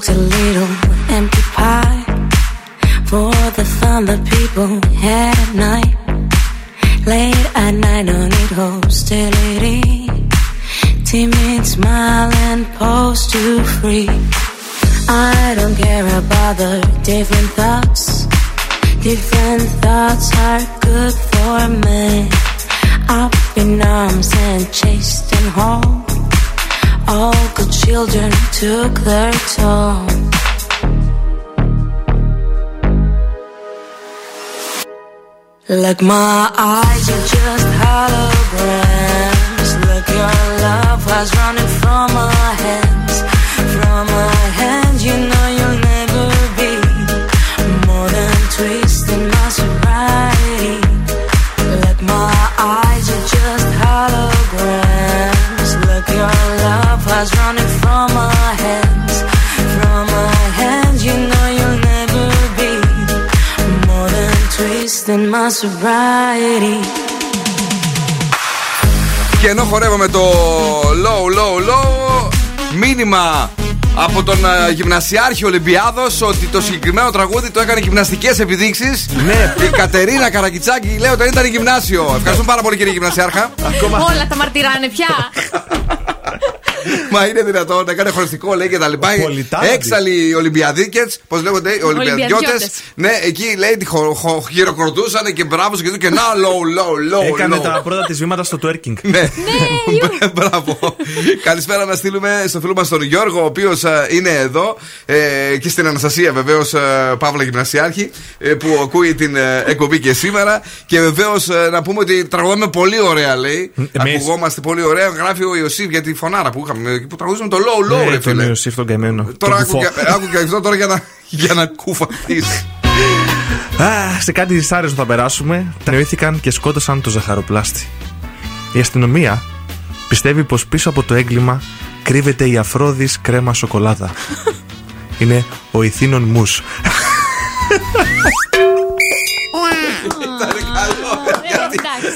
talks a little. My eyes my sobriety. Και ενώ χορεύαμε το low, low, low, μήνυμα από τον ε, γυμνασιάρχη Ολυμπιάδος ότι το συγκεκριμένο τραγούδι το έκανε γυμναστικές επιδείξεις. Ναι. Η Κατερίνα Καρακιτσάκη λέει ότι ήταν γυμνάσιο. Ευχαριστούμε πάρα πολύ κύριε γυμνασιάρχα. Όλα τα μαρτυράνε πια. [laughs] [laughs] Μα είναι δυνατόν να κάνει χωριστικό λέει και τα λοιπά. Πολυτάλαντοι. Έξαλλοι Ολυμπιαδίκες, πώς λέγονται, οι Ολυμπιαδιώτες. Ολυμπιαδιώτες. Ναι, εκεί λέει ότι χο, χο, χειροκροτούσαν και μπράβος και, και να low, low, low. Έκανε low. τα πρώτα της βήματα στο twerking. Ναι, [laughs] μπράβο. Καλησπέρα να στείλουμε στο φίλο μας τον Γιώργο, ο οποίος είναι εδώ ε, και στην Αναστασία βεβαίως, Παύλα Γυμνασιάρχη, ε, που ακούει την ε, εκπομπή και σήμερα. Και βεβαίως να πούμε ότι τραγουδάμε πολύ ωραία, λέει. Εμείς. Ακουγόμαστε πολύ ωραία. Γράφει ο Ιωσήφ για τη φωνάρα που είχαμε, εκεί που τραγουδίζουμε το low, low, Ναι, ρε τον φίλε. Ιωσήφ τον καημένο. Τώρα τον άκου κουφό. και, άκου και αυτό τώρα για να, για να κουφαθείς. Α, σε κάτι δυσάρεστο θα περάσουμε. Τνεώθηκαν και σκότωσαν το ζαχαροπλάστη. Η αστυνομία πιστεύει πως πίσω από το έγκλημα κρύβεται η αφρόδης κρέμα σοκολάτα. [laughs] Είναι ο Ιθήνων Μους. [laughs]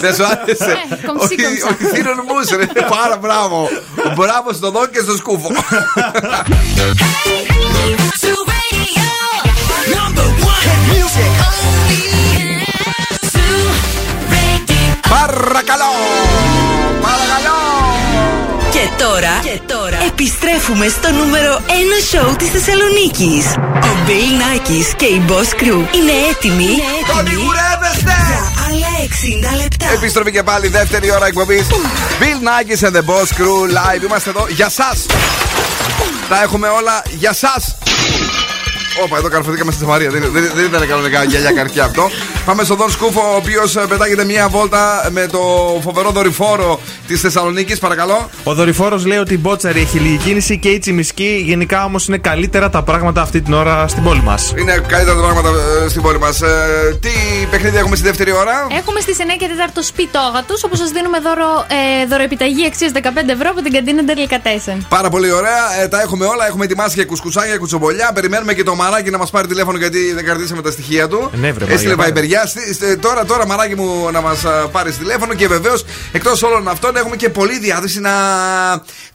Δεν σου άρεσε. Ε, κομψή, κομψά. Ο Ιθήνων Μους, ρε. Πάρα μπράβο. Μπράβο στον Δόν και στο Σκούφο. Παρακαλώ! Παρακαλώ! Και τώρα, και τώρα επιστρέφουμε στο νούμερο 1 σοου της Θεσσαλονίκης. Ο Bill Nackis και η Boss Crew είναι έτοιμοι, είναι Τον έτοιμοι ηγουρεύεστε! για άλλα 60 λεπτά. Επιστροφή και πάλι δεύτερη ώρα εκπομπής. Bill Nackis and the Boss Crew live. Είμαστε εδώ για σας. Τα έχουμε όλα για σας. Όπα, εδώ καρφωθήκαμε στη Μαρία. Δεν, δεν, δεν ήταν κανονικά γυαλιά καρκιά αυτό. Πάμε στον Δον Σκούφο, ο οποίος πετάγεται μία βόλτα με το φοβερό δορυφόρο της Θεσσαλονίκης. Παρακαλώ. Ο δορυφόρος λέει ότι η Μπότσαρη έχει λίγη κίνηση και η Τσιμισκή. Γενικά όμως είναι καλύτερα τα πράγματα αυτή την ώρα στην πόλη μας. Είναι καλύτερα τα πράγματα ε, στην πόλη μας. τι παιχνίδι έχουμε στη δεύτερη ώρα; Έχουμε στις 9 και 4 σπιτόγα του, όπου σας δίνουμε δώρο, ε, δωροεπιταγή αξίας 15 ευρώ από την καντίνα Delicatessen. Πάρα πολύ ωραία. Ε, τα έχουμε όλα. Έχουμε ετοιμάσει και κουσκουσάκια, κουτσομπολιά. Περιμένουμε και το μαράκι να μας πάρει τηλέφωνο γιατί δεν κρατήσαμε τα στοιχεία του. Ναι, βρε, Έστειλε Μαρία, βαϊμπεριά. Τώρα, τώρα, μαράκι μου να μας πάρεις τηλέφωνο και βεβαίως εκτός όλων αυτών έχουμε και πολλή διάθεση να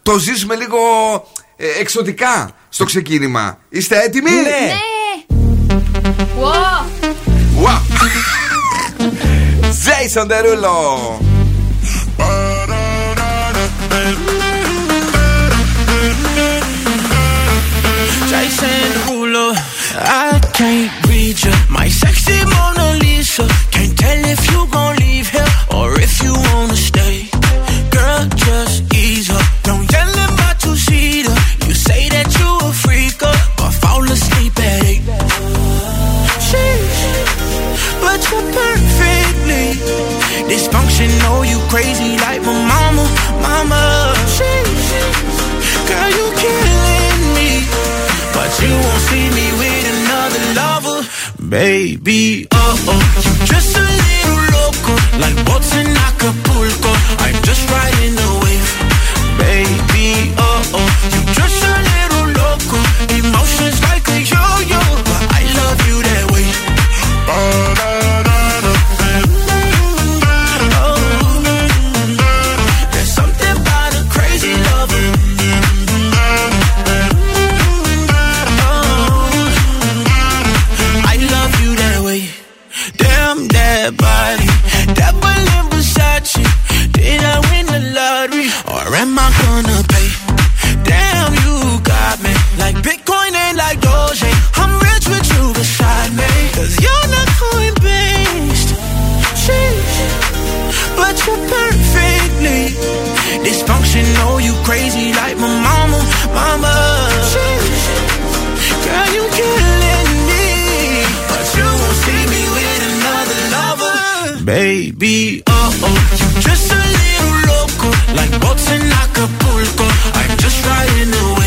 το ζήσουμε λίγο ε, εξωτικά στο ξεκίνημα. Είστε έτοιμοι; Ναι. Wow. Wow. Jason Derulo. Jason Derulo, I can't read you. My sexy Mona Lisa. Can't tell if you gon' leave here or if you wanna stay. Girl, just ease up. Don't yell at my two-seater. You say that you a freaker, but fall asleep at eight. Sheesh, but you're perfectly dysfunctional. You crazy like my mama, mama. Sheesh, girl, you killing me. But you won't see me baby. Oh oh, just a little loco, like boats in Acapulco. I'm just riding the crazy like my mama, mama. Girl, you killing me, but you won't see me with another lover, baby. Oh oh, you just a little loco, like boats in Acapulco. I'm just riding the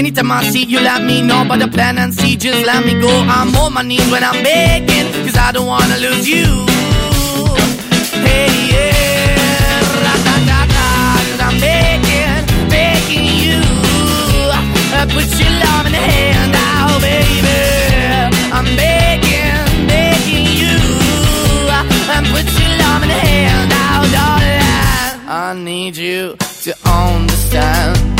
anytime I see, you let me know. But the plan and see, just let me go. I'm on my knees when I'm begging, cause I don't wanna lose you. Hey, yeah, ra-da-da-da, cause I'm begging, begging you. Uh, Put your love in the hand out, baby. I'm begging, begging you. And put your love in the hand out, darling. I need you to understand.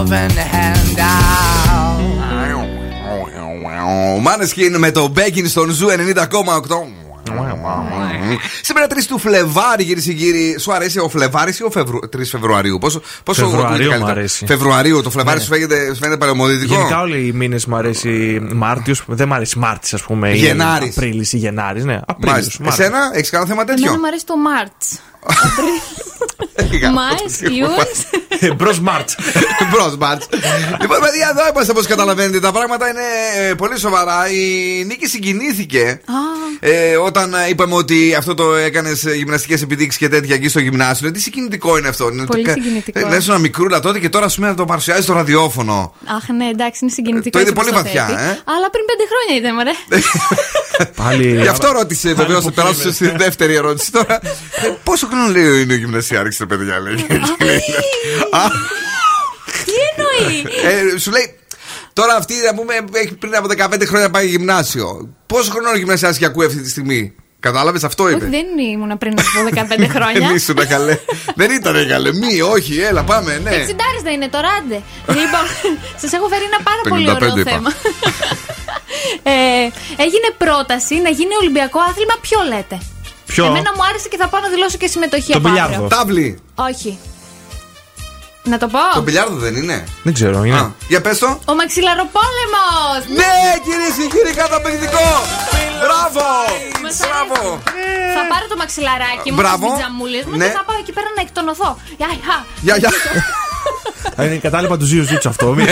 loving hand out. Οι Måneskin με το Beggin' στον Zoo 90,8. Σήμερα 3 του Φλεβάρι, κυρίες και κύριοι. Σου αρέσει ο Φλεβάρι ή ο Φεβρου... 3 Φεβρουαρίου; Πόσο, πόσο Φεβρουαρίου καλύτερα; μου αρέσει. Φεβρουαρίου. Το Φλεβάρι Ναι. σου φαίνεται, σου φαίνεται παλαιομοδυτικό. Γενικά όλοι οι μήνες μου αρέσει Μάρτιος. Δεν μου αρέσει Μάρτης, ας πούμε. Γενάρης. Απρίλης ή Γενάρης. Ναι, Απρίλη. Μάλιστα. Εσένα, έχεις κανένα θέμα τέτοιο; Εμένα μου αρέσει το Μάρτς. Μάη, Ιούνι. [laughs] Μπρος Μάρτς. Μπρος Μάρτς. Λοιπόν, παιδιά, εδώ είμαστε όπως καταλαβαίνετε. Τα πράγματα είναι ε, πολύ σοβαρά. Η Νίκη συγκινήθηκε ε, όταν ε, είπαμε ότι αυτό το έκανες γυμναστικές επιδείξεις και τέτοια εκεί στο γυμνάσιο. Ε, Τι συγκινητικό είναι αυτό. Είναι Πολύ το- συγκινητικό. Ε, Λες ένα μικρούλα τότε και τώρα σου να το παρουσιάζεις στο ραδιόφωνο. Αχ, ναι, εντάξει, είναι συγκινητικό. Το είδε έτσι πολύ όπως βαθιά, θέτει. ε. Αλλά πριν πέντε χρόνια είδε, μωρέ. [laughs] Πάλι. Γι' αυτό ρώτησε βεβαίως. Θα περάσω στη δεύτερη ερώτηση τώρα. Ε, Πόσο χρόνο λέει είναι ο γυμνασιάρχη, ρε παιδιά, λέει. Α, Τι εννοεί; ε, Σου λέει. Τώρα αυτή να πούμε έχει πριν από 15 χρόνια πάει γυμνάσιο. Πόσο χρόνο ο γυμνασιάρχη και ακούει αυτή τη στιγμή; Κατάλαβες, αυτό Όχι, είπε. δεν ήμουν πριν από 15 χρόνια. Δεν ήσουν καλέ. Δεν ήταν καλέ. Μη, όχι, έλα, πάμε, ναι. Εξιντάρι δεν είναι τώρα, άντε. λοιπόν, [laughs] σας έχω φέρει ένα πάρα Το πολύ 95 ωραίο είπα. θέμα. [laughs] ε, έγινε πρόταση να γίνει Ολυμπιακό άθλημα. Ποιο λέτε; Ποιο; Εμένα μου άρεσε και θα πάω να δηλώσω και συμμετοχή Το από αύριο. μπιλιάρδο. Τάβλη. Όχι. Να το πω. Το μπιλιάρδο δεν είναι; Δεν ξέρω, είναι. Α, για πες το. Ο μαξιλαροπόλεμος! Ναι, κυρίε και κύριοι, καταπληκτικό! Μπράβο! Μας Μπράβο! Θα πάρω το μαξιλαράκι μου, Μπράβο. τις τζαμούλες μου Ναι. και θα πάω εκεί πέρα να εκτονωθώ. Γεια, γεια. [laughs] Γεια, γεια. Θα είναι κατάλοιπα του Ζίου Ζήτσου αυτό. μη-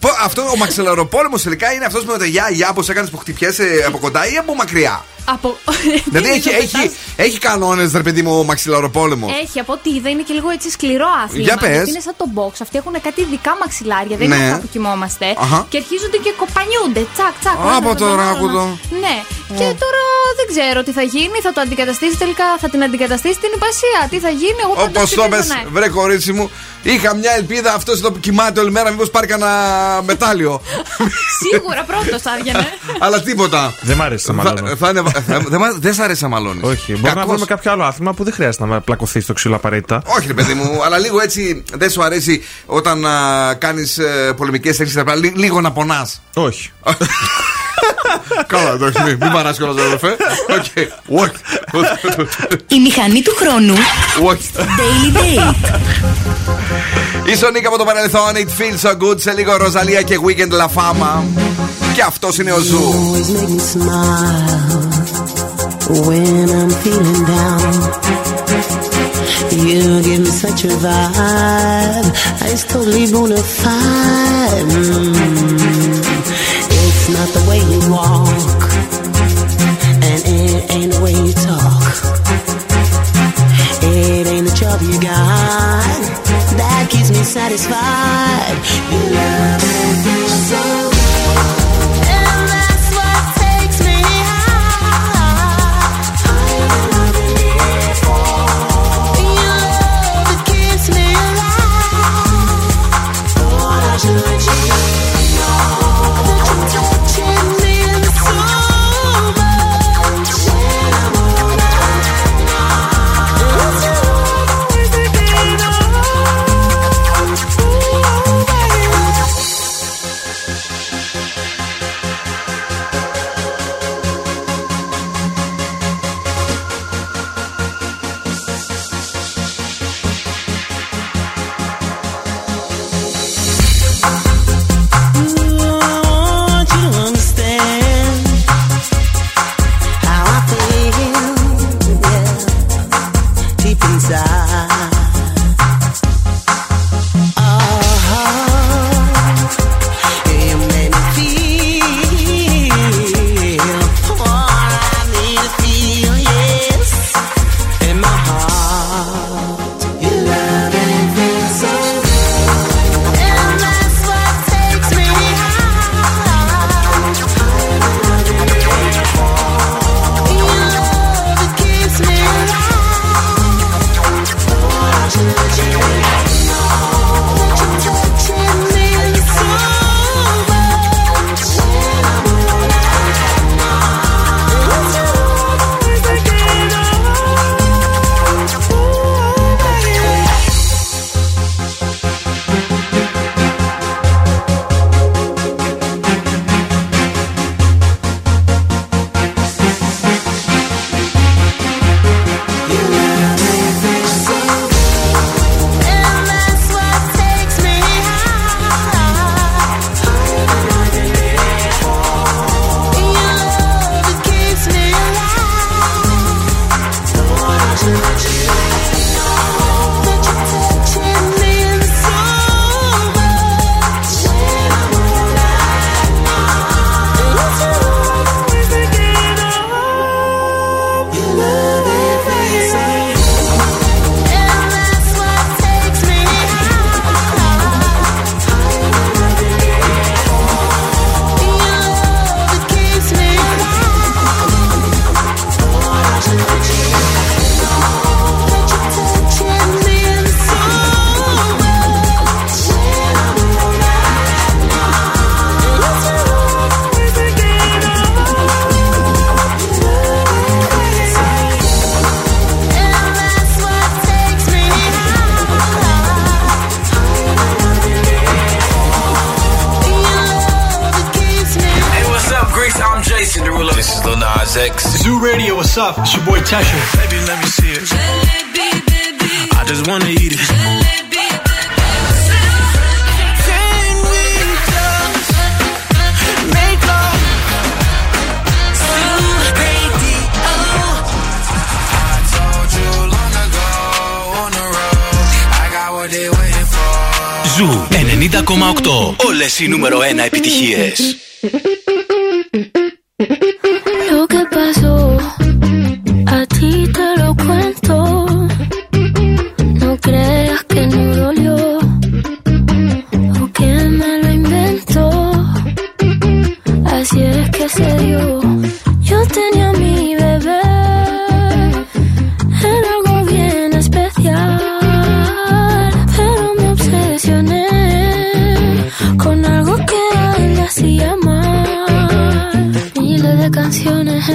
Πω, Αυτό ο μαξιλαροπόλεμος τελικά είναι αυτός με το γεια, γεια που έκανες που χτυπιέσαι από κοντά ή από μακριά; Από... Δηλαδή [laughs] Δεν έχει, το έχει, πετάς. έχει κανόνες, ρε παιδί μου, ο μαξιλαροπόλεμος; Έχει, από ό,τι είδα είναι και λίγο έτσι σκληρό άθλημα. Για πες. Γιατί είναι σαν το box. Αυτοί έχουν κάτι ειδικά μαξιλάρια. Δεν Ναι. είναι αυτά που κοιμόμαστε. Αχα. Και αρχίζονται και κοπανιούνται. Τσακ, τσακ. Α, από ένα, το ένα, ένα. ράκουδο. Ναι. Και τώρα δεν ξέρω τι θα γίνει. Θα το αντικαταστήσει τελικά. Θα την αντικαταστήσει την υπασία. Τι θα γίνει, εγώ Όπω πάντως το ψηφίζω πες, ναι. βρε κορίτσι μου, είχα μια ελπίδα αυτός εδώ που κοιμάται όλη μέρα, μήπως πάρει κανένα μετάλλιο. Σίγουρα πρώτος θα έβγαινε. Αλλά τίποτα. Δεν μ' άρεσε να Θα- μαλώνω. θα είναι- θα- Δεν μ' δεν σ' αρέσει να μαλώνεις. Όχι, μπορεί να βρούμε κάποιο άλλο άθλημα που δεν χρειάζεται να πλακωθείς στο ξύλο απαραίτητα. Όχι, ρε παιδί μου, αλλά λίγο έτσι δεν σου αρέσει όταν κάνεις πολεμικές τέχνες λίγο να πονάς. Όχι. [laughs] Καλά, εντάξει, μην, μην παράσει κιόλας, αδερφέ. Οκ. Όχι. Η μηχανή του χρόνου Όχι. Daily Date. Είσαι ο Νίκα από το παρελθόν, It feels so good. Σε λίγο Rosalía και Weeknd La Fama. Και αυτός είναι ο Ζου. always make me smile when I'm feeling down. You give me such a vibe, it's totally bona fide. Not the way you walk, and it ain't the way you talk. It ain't the job you got that keeps me satisfied. You love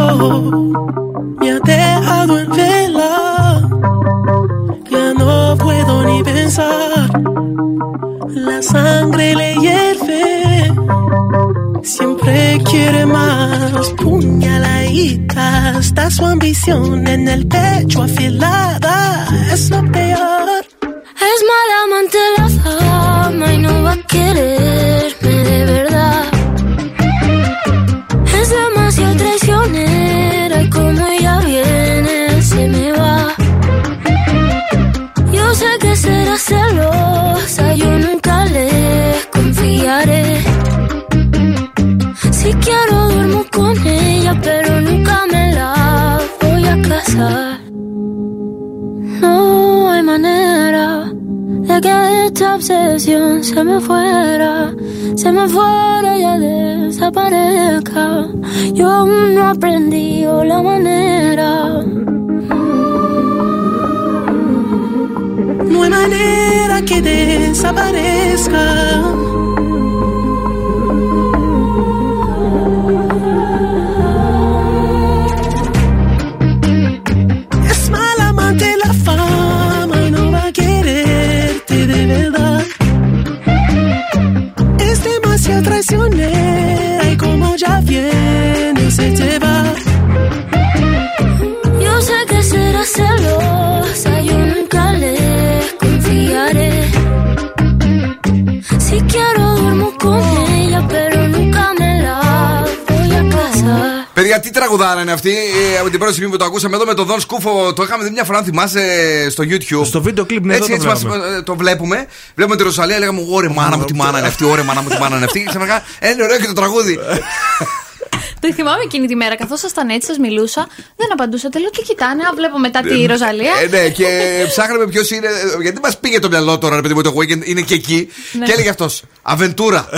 Pasó me ha dejado en vela. Ya no puedo ni pensar. La sangre le hierve. Siempre quiere más. Puñaladita. Está su ambición en el pecho afilada. Es lo τι τραγουδάρα είναι αυτή. Ε, από την πρώτη στιγμή που το ακούσαμε εδώ με τον Δον Σκούφο, το είχαμε δει μια φορά, αν θυμάσαι, στο YouTube. Στο βίντεο κλιπ, ναι, έτσι, εδώ το έτσι μας, βλέπαμε. ε, το βλέπουμε. Βλέπουμε τη Ρωσαλία, λέγαμε Ωρε μάνα μου, τι μάνα είναι αυτή, ωρε μάνα μου, τι μάνα είναι αυτή. Και ξαφνικά, «Ε, είναι ωραίο και το τραγούδι. Το θυμάμαι εκείνη τη μέρα, καθώς ήσασταν έτσι, σας μιλούσα, δεν απαντούσατε. Λέω τι κοιτάνε, α, βλέπω μετά τη Ροζαλία. Ε, ναι, και ψάχναμε ποιος είναι. ε, Γιατί μας πήγε το μυαλό τώρα, ρε παιδί μου, το weekend είναι και εκεί. Ναι. Και έλεγε αυτός. Αβεντούρα.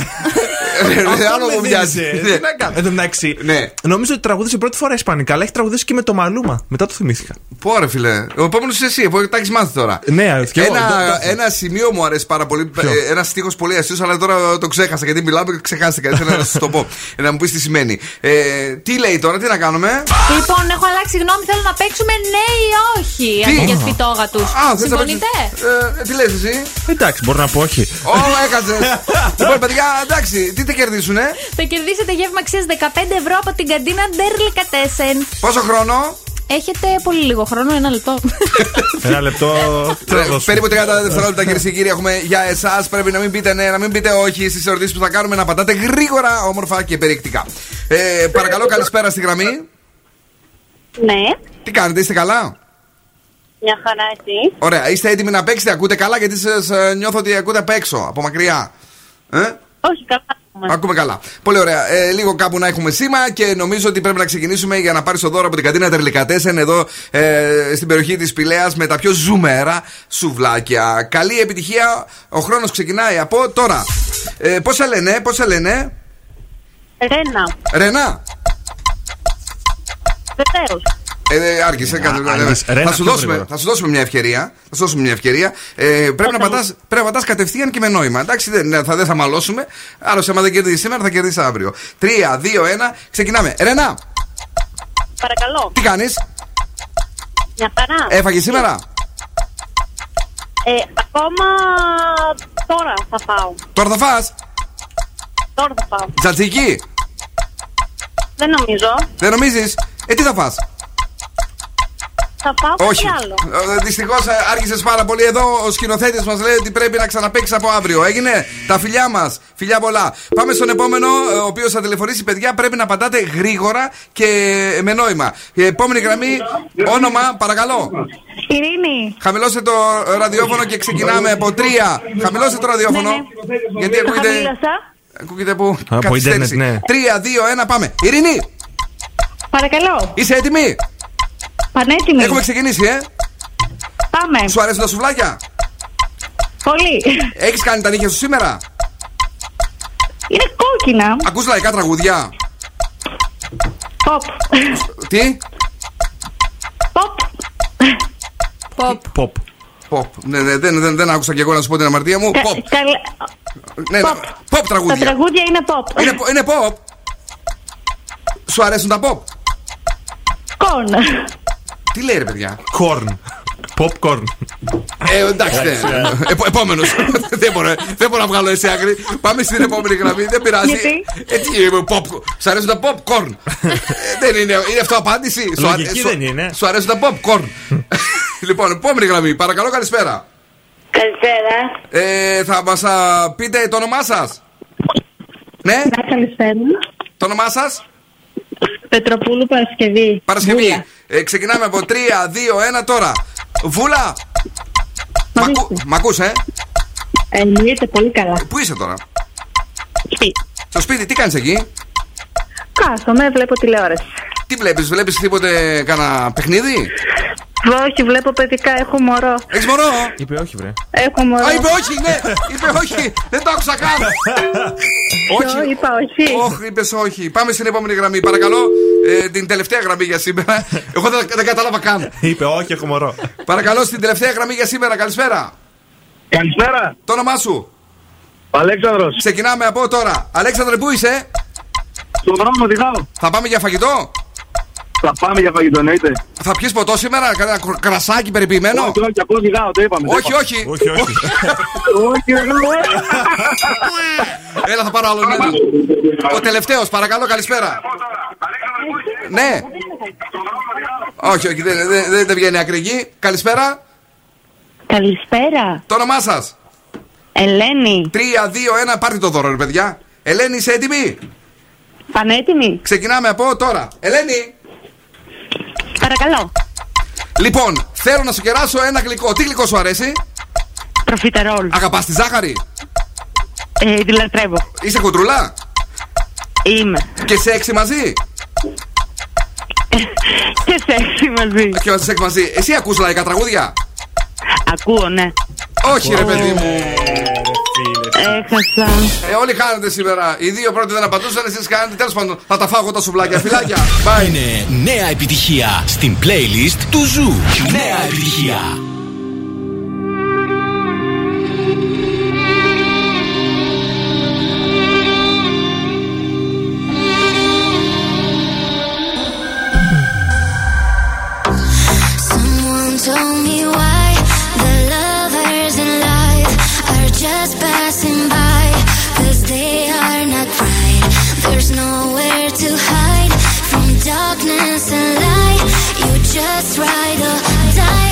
Άλλο μου μοιάζει. Ναι. Εν τω μεταξύ, Ναι. νομίζω ότι τραγούδισε πρώτη φορά Ισπανικά, αλλά έχει τραγουδίσει και με το Μαλούμα. Μετά το θυμήθηκα. Πω ρε φίλε. Ο επόμενος είσαι εσύ, αφού τα έχεις μάθει τώρα. Ναι, και εγώ, το- Ένα, το- ένα σημείο μου αρέσει πάρα πολύ. Ε, Ένας στίχος πολύ αστείος, αλλά τώρα το ξέχασα γιατί μιλάμε και ξεχάστηκα. Ήθελα να σου το πω. Ε, [laughs] Να μου πεις τι σημαίνει. Ε, τι λέει τώρα, τι να κάνουμε; Λοιπόν, έχω αλλάξει γνώμη, θέλω να παίξουμε ναι ή όχι. Τι; Αντί για σπιτόγα τους. Α, θες να Συμφωνείτε; παίξεις- Ε, τι λες εσύ; Εντάξει, μπορώ να πω όχι. Ω, έκατσε. [laughs] λοιπόν, παιδιά, εντάξει, τι θα κερδίσουνε. Θα κερδίσετε γεύμα αξίας 15 ευρώ από την καντίνα Ντερλικατέσεν. Πόσο χρόνο; Έχετε πολύ λίγο χρόνο, ένα λεπτό. [laughs] Ένα λεπτό. τι να Ε, δώσω. Περίπου 30 δευτερόλεπτα κυρίες και κύριοι έχουμε για εσάς. Πρέπει να μην πείτε ναι, να μην πείτε όχι στις ερωτήσεις που θα κάνουμε. Να απαντάτε γρήγορα, όμορφα και περιεκτικά. Ε, παρακαλώ, καλησπέρα στη γραμμή. Ναι, Τι κάνετε, είστε καλά; μια χαρά εσύ. Ωραία, είστε έτοιμοι να παίξετε, ακούτε καλά γιατί σας ε, νιώθω ότι ακούτε απ' έξω, από μακριά. Ε; Όχι, καλά. Ακούμε. Ακούμε καλά. Πολύ ωραία. Ε, λίγο κάπου να έχουμε σήμα και νομίζω ότι πρέπει να ξεκινήσουμε για να πάρει το δώρο από την καντίνα Τερλικατέσεν εδώ ε, στην περιοχή της Πηλέας με τα πιο ζουμερά σουβλάκια. Καλή επιτυχία. Ο χρόνος ξεκινάει από τώρα. Ε, πώ σε λένε, πώ σε λένε, Ρένα. Ρενά. Βεβαίως. Ε, άργησε. κάτι- άργησε. θα, Ρένα, σου πιο δώσουμε, γρήγορα. θα σου δώσουμε μια ευκαιρία. Θα σου δώσουμε μια ευκαιρία. Ε, πρέπει, να πατάς, πρέπει να πατάς κατευθείαν και με νόημα. Εντάξει, δεν θα, δεν θα μαλώσουμε. Άλλωστε, άμα δεν κερδίσει σήμερα, θα κερδίσει αύριο. 3, 2, 1, ξεκινάμε. Ρενά, Παρακαλώ. τι κάνεις, Μια χαρά. έφαγες σήμερα; Ε, ακόμα τώρα θα πάω. Τώρα θα φας; Τώρα θα πάω. Τζατζίκι, Δεν νομίζω. δεν νομίζεις; Ε, τι θα φας; Θα πάω Όχι. κάτι άλλο. Δυστυχώς άργησες πάρα πολύ. Εδώ ο σκηνοθέτης μας λέει ότι πρέπει να ξαναπέξει από αύριο. Έγινε. Τα φιλιά μας. Φιλιά πολλά. Πάμε στον επόμενο, ε, ο οποίος θα τηλεφωνήσει. Παιδιά, πρέπει να πατάτε γρήγορα και με νόημα. Η επόμενη γραμμή, όνομα, παρακαλώ. Ειρήνη. Χαμηλώστε το ραδιόφωνο και ξεκινάμε από τρία. Χαμηλώστε το ραδιόφωνο. Γιατί Το ακούγεται. χαμήλωσα. Ακούγεται που. Από καθυστέρηση. ίντερνετ, ναι. Τρία, δύο, ένα, πάμε. Ειρηνή, Παρακαλώ. είσαι έτοιμη; Πανέτοιμη. Έχουμε ξεκινήσει, ε. Πάμε. Σου αρέσουν τα σουβλάκια; Πολύ. Έχεις κάνει τα νύχια σου σήμερα; Είναι κόκκινα. Ακούς λαϊκά τραγουδιά. Pop. Τι; Pop. Pop. Pop. Pop. Ναι, ναι, δεν, δεν, δεν άκουσα και εγώ να σου πω την αμαρτία μου. Pop. Καλέ- Ναι, ναι, pop. pop Τα τραγούδια. τραγούδια είναι pop. Είναι, pop- είναι pop. Σου αρέσουν τα pop; Κον. Τι λέει ρε παιδιά; Corn. Popcorn. Ε, εντάξει, ναι. Επο, Επόμενος. [laughs] δεν, μπορώ, δεν μπορώ να βγάλω εσύ άκρη. Πάμε στην επόμενη γραμμή. Δεν πειράζει. Γιατί; Ε, τι, ε, pop. Σου αρέσουν τα popcorn; Ε, δεν είναι. Είναι αυτό απάντηση; Σου αρέ- Λογική σου- δεν είναι. Σου αρέσουν τα popcorn; [laughs] λοιπόν, επόμενη γραμμή. Παρακαλώ, καλησπέρα. Καλησπέρα. Ε, θα μας πείτε το όνομά σας. Ναι, Καλησπέρα. το όνομά σας. Πετροπούλου Παρασκευή. Παρασκευή. Ε, ξεκινάμε από 3, 2, 1 τώρα. Βούλα. Μ' ακού- Μ' ακούς, ε. Εννοείται πολύ καλά. Πού είσαι τώρα; Σπίτι. Στο σπίτι, τι κάνεις εκεί; Κάθομαι, βλέπω τηλεόραση. Τι βλέπεις, βλέπεις τίποτε κανένα παιχνίδι; Όχι, βλέπω παιδικά, έχω μωρό. Έχεις μωρό; Είπε όχι, βρε. Έχω μωρό. Α, είπε όχι, ναι. Είπε όχι. Δεν το άκουσα καν. [laughs] Ποιο, είπα όχι. Όχι, είπες όχι. Πάμε στην επόμενη γραμμή. Παρακαλώ, ε, την τελευταία γραμμή για σήμερα. Εγώ δεν, δεν κατάλαβα καν. [laughs] Είπε όχι, έχω μωρό. Παρακαλώ, στην τελευταία γραμμή για σήμερα. Καλησπέρα. Καλησπέρα. Το όνομά σου. Αλέξανδρος. Ξεκινάμε από τώρα. Αλέξανδρε, πού είσαι; Στον δρόμο οδηγάω. Θα πάμε για φαγητό; Θα πάμε για φαγητό, εννοείται. Θα πιεις ποτό σήμερα, κανένα κρ- κρασάκι περιποιημένο; Όχι, όχι, απλώς οδηγάω, το είπαμε. το Όχι, είπαμε. όχι. Όχι, όχι. Όχι, εγώ. Έλα, θα πάρω άλλον. ένα. Ο τελευταίος, παρακαλώ, καλησπέρα. Ναι. Όχι, όχι, δεν, δεν, δεν, δεν βγαίνει άκρη εκεί. Καλησπέρα. Καλησπέρα. Το όνομά σας; Ελένη. 3, 2, 1, πάρτε το δώρο, ρε παιδιά. Ελένη, είσαι έτοιμη; Πανέτοιμη. Ξεκινάμε από τώρα. Ελένη. Παρακαλώ. Λοιπόν, θέλω να σου κεράσω ένα γλυκό. Τι γλυκό σου αρέσει; Προφιτερόλ. Αγαπάς τη ζάχαρη; Ε, τη λατρεύω. Είσαι κοντρουλά. Είμαι. Και σε έξι μαζί; Και σεξι μαζί. Και σε έξι μαζί. Εσύ ακούς λαϊκά τραγούδια; Ακούω, ναι. Όχι, ρε παιδί μου. Έχασα. Ε, όλοι χάνετε σήμερα. Οι δύο πρώτοι δεν απαντούσαν, εσείς κάνετε. Τέλος πάντων, θα τα φάγω τα σουβλάκια. Φιλάκια. Bye. Είναι νέα επιτυχία στην playlist του Zoo. Νέα επιτυχία. Just ride or die.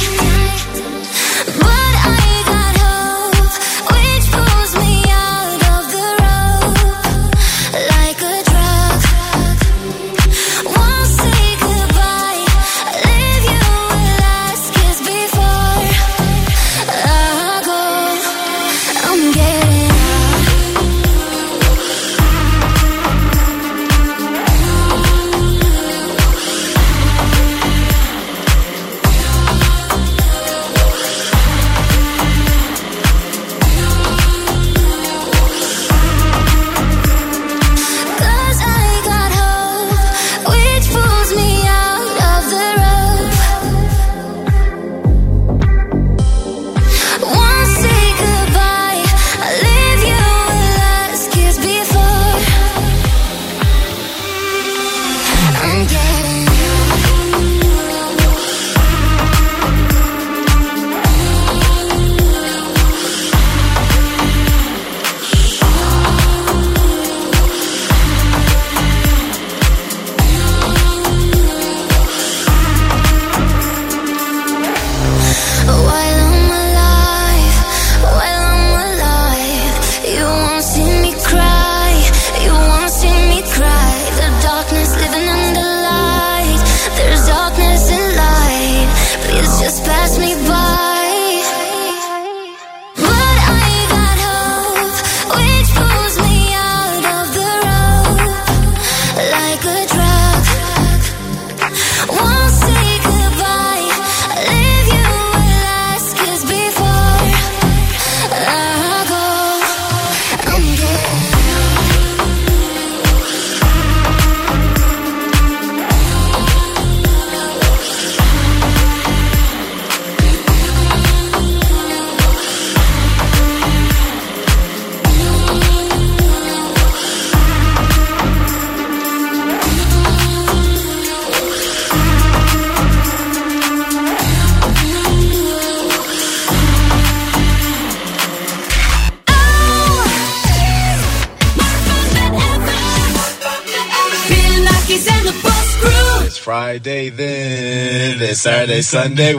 Saturday, then it's Saturday, Sunday.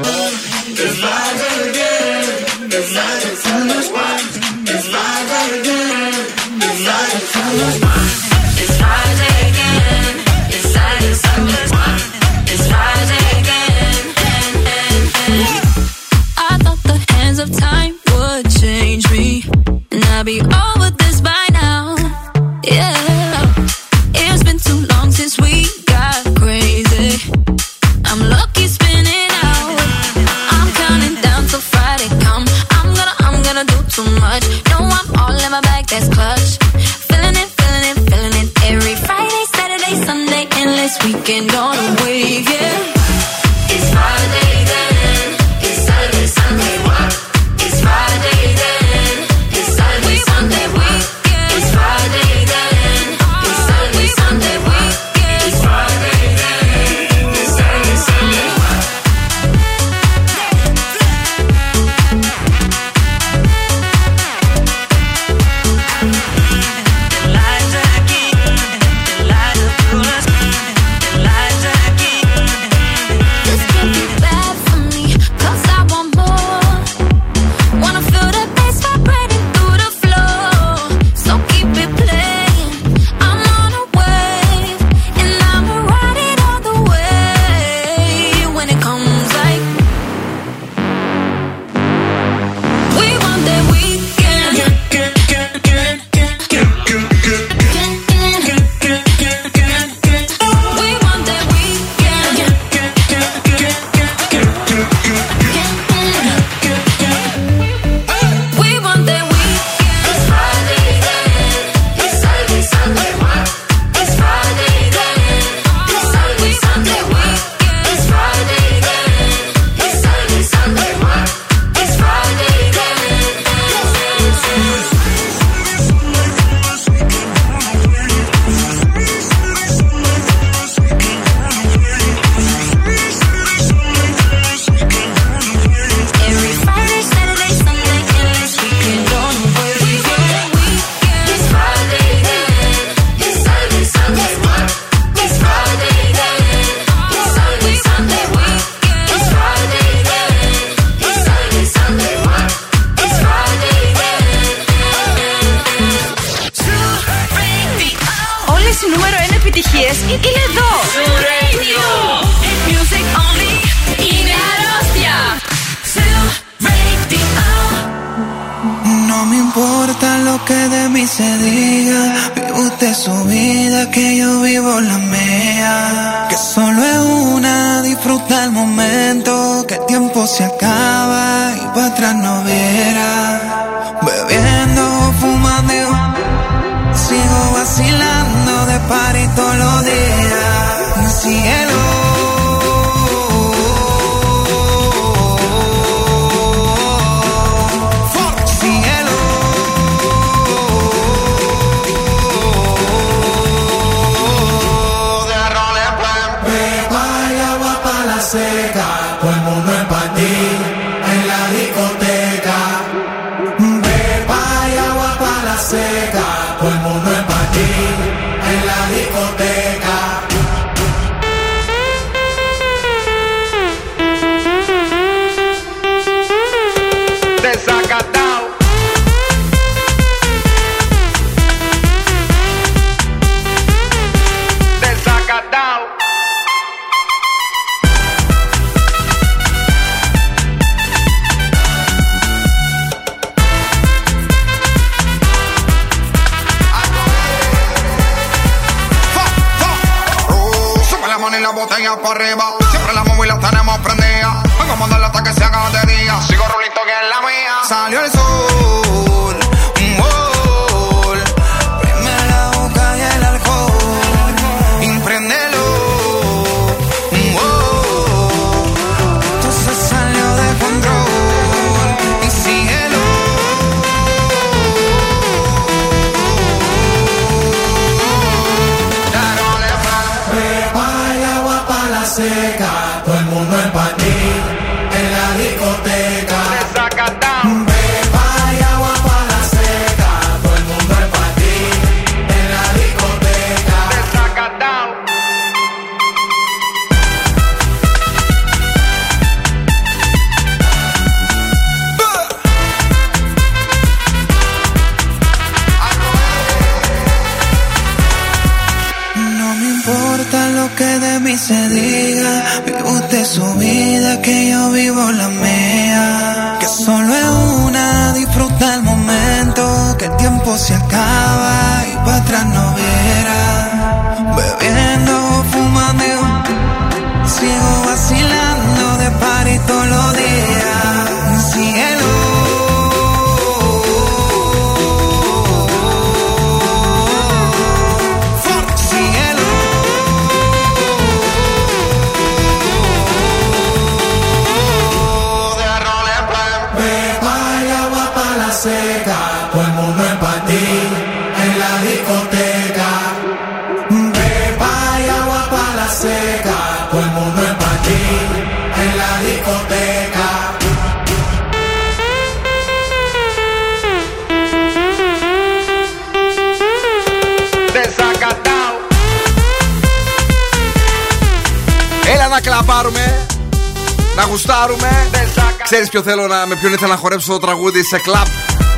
Να, με ποιον ήθελα να χορέψω το τραγούδι σε κλαμπ.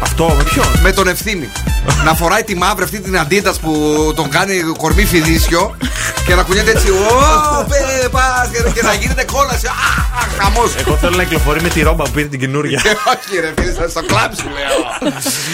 Αυτό, με ποιον; Με τον ευθύνη. [laughs] να φοράει τη μαύρη αυτή την αντίτα που τον κάνει κορμί φιδίσιο [laughs] και να κουνιέται έτσι. Ω, πε, και, και να γίνεται κόλαση. Χαμός. Εγώ θέλω να κυκλοφορεί με τη ρόμπα που πήρε την καινούρια. [laughs] Όχι, ρε φίλε, θα στο κλαμπ σου λέω.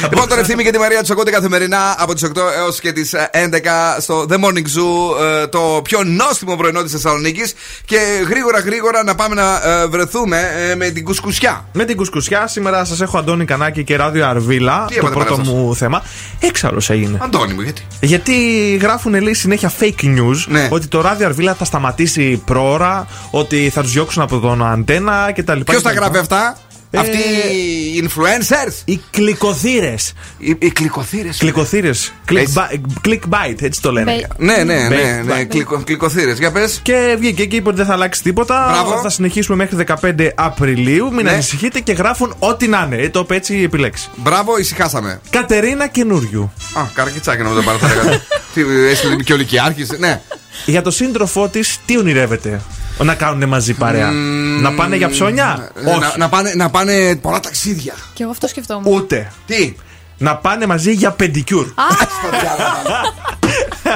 λοιπόν, τον ευθύνη και τη Μαρία τους ακούτε καθημερινά από τις 8 έως και τις 11 στο The Morning Zoo, ε, το πιο νόστιμο πρωινό της Θεσσαλονίκης. Και γρήγορα, γρήγορα να πάμε να ε, βρεθούμε ε, με την κουσκουσιά. Με την κουσκουσιά, σήμερα σας έχω Αντώνη Κανάκη και Ράδιο Αρβίλα. Τι το είπατε, πρώτο Παναγιώτος; μου θέμα. Έξαλλος έγινε. Αντώνη μου, γιατί; Γιατί γράφουν λέει συνέχεια fake news ότι το ράδιο Αρβίλα θα σταματήσει πρόωρα, ότι θα τους διώξουν από τον αντένα κτλ. Ποιος τα γράφει αυτά, Ε, Αυτοί οι influencers; Οι κλικοθύρες. Οι, οι κλικοθύρες. Κλικοθύρες. Clickbait, έτσι το λένε. Ναι, ναι, ναι, Bait, ναι, bait. κλικο, κλικοθύρες. Για πες. Και βγήκε εκεί που δεν θα αλλάξει τίποτα. Μπράβο. Θα συνεχίσουμε μέχρι 15 Απριλίου. Μην Ναι. ανησυχείτε και γράφουν ό,τι να είναι. Ε, Το είπε έτσι επιλέξει. Μπράβο, ησυχάσαμε. Κατερίνα καινούριου. Α, καρακιτσάκι να μου το πάρω. θα λέγατε. [laughs] Τι, έστειλε και ολικιάρχη. Ναι. Για το σύντροφό της, τι ονειρεύεται; Να κάνουν μαζί παρέα. Να πάνε για ψώνια; Ε, Όχι. Να, να, πάνε, να πάνε πολλά ταξίδια. Και εγώ αυτό σκεφτόμουν. Ούτε. Τι; Να πάνε μαζί για πεντικιούρ.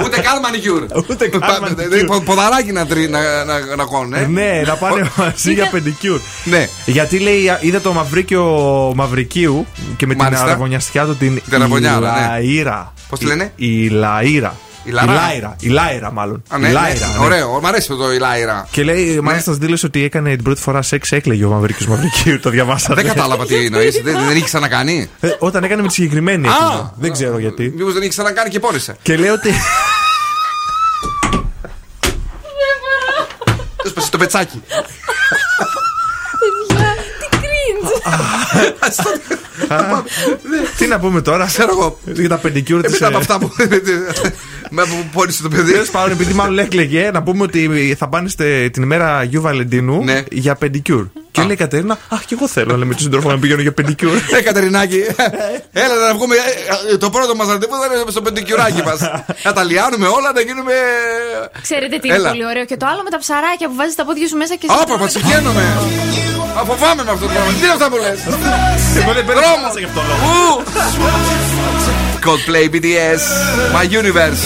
Ούτε καν μανικιούρ. Ούτε καν Δηλαδή, πο- Ποδαράκι να, τρι, να, να, να κόνουν, ε. Ναι, να πάνε μαζί για πεντικιούρ. Ναι. Γιατί λέει, είδε το Μαυρίκιο Μαυρικίου και με την Μάλιστα. αραβωνιαστικιά του την Την αραβωνιάρα, ναι. Λαΐρα. Πώς τη λένε; Η, η Λαΐρα. Η Λαρά. Η Λάιρα. Η Λάιρα, μάλλον. Α, ναι, η ναι. Λάιρα, ναι. Ωραίο, μ' αρέσει το η Λάιρα. Και λέει, μάλιστα δήλωσε ότι έκανε την πρώτη φορά σεξ, έκλαιγε ο Μαυρίκιο Μαυρικίου. Το διαβάσατε. Δεν κατάλαβα τι εννοείς. δεν, δεν είχε ξανακάνει. Ε, όταν έκανε με τη συγκεκριμένη. Α! έκλαιγε. δεν ξέρω γιατί. Μήπως δεν είχε ξανακάνει και πόνισε. Και λέει ότι. Έσπασε το πετσάκι. Τι [laughs] να πούμε τώρα. Ξέρω εγώ. Για τα πεντικιούρ της. Μετά από αυτά που. [laughs] Με που πόνισε το παιδί. Τέλος πάντων, επειδή μάλλον έκλαιγε, να πούμε ότι θα πάνε στε- την ημέρα Αγίου Βαλεντίνου Ναι. για πεντικιούρ. Και λέει η Κατερίνα, Αχ, και εγώ θέλω να με τον σύντροφο να πηγαίνω για πεντικιούρ. Ε, Κατερινάκη, [laughs] έλα να βγούμε. ε, ε, Το πρώτο μας ραντεβού θα είναι στο πεντικιουράκι μας. [laughs] Να τα λιάνουμε όλα, να γίνουμε. Ξέρετε τι είναι Έλα. πολύ ωραίο. Και το άλλο με τα ψαράκια που βάζεις τα πόδια σου μέσα και Άπα, πατσικαίνομαι. Α, Φοβάμαι με αυτό το πράγμα. Τι είναι αυτά που λες; Εγώ δεν Δρόμο. πέρασα γι' αυτό λόγο. Coldplay BTS, My Universe.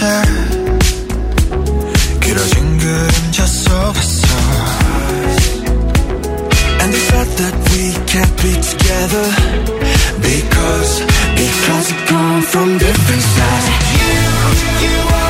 변했었지 길어진 그림자 속에서 And they thought that we can't be together Because, because we come from different sides You, you are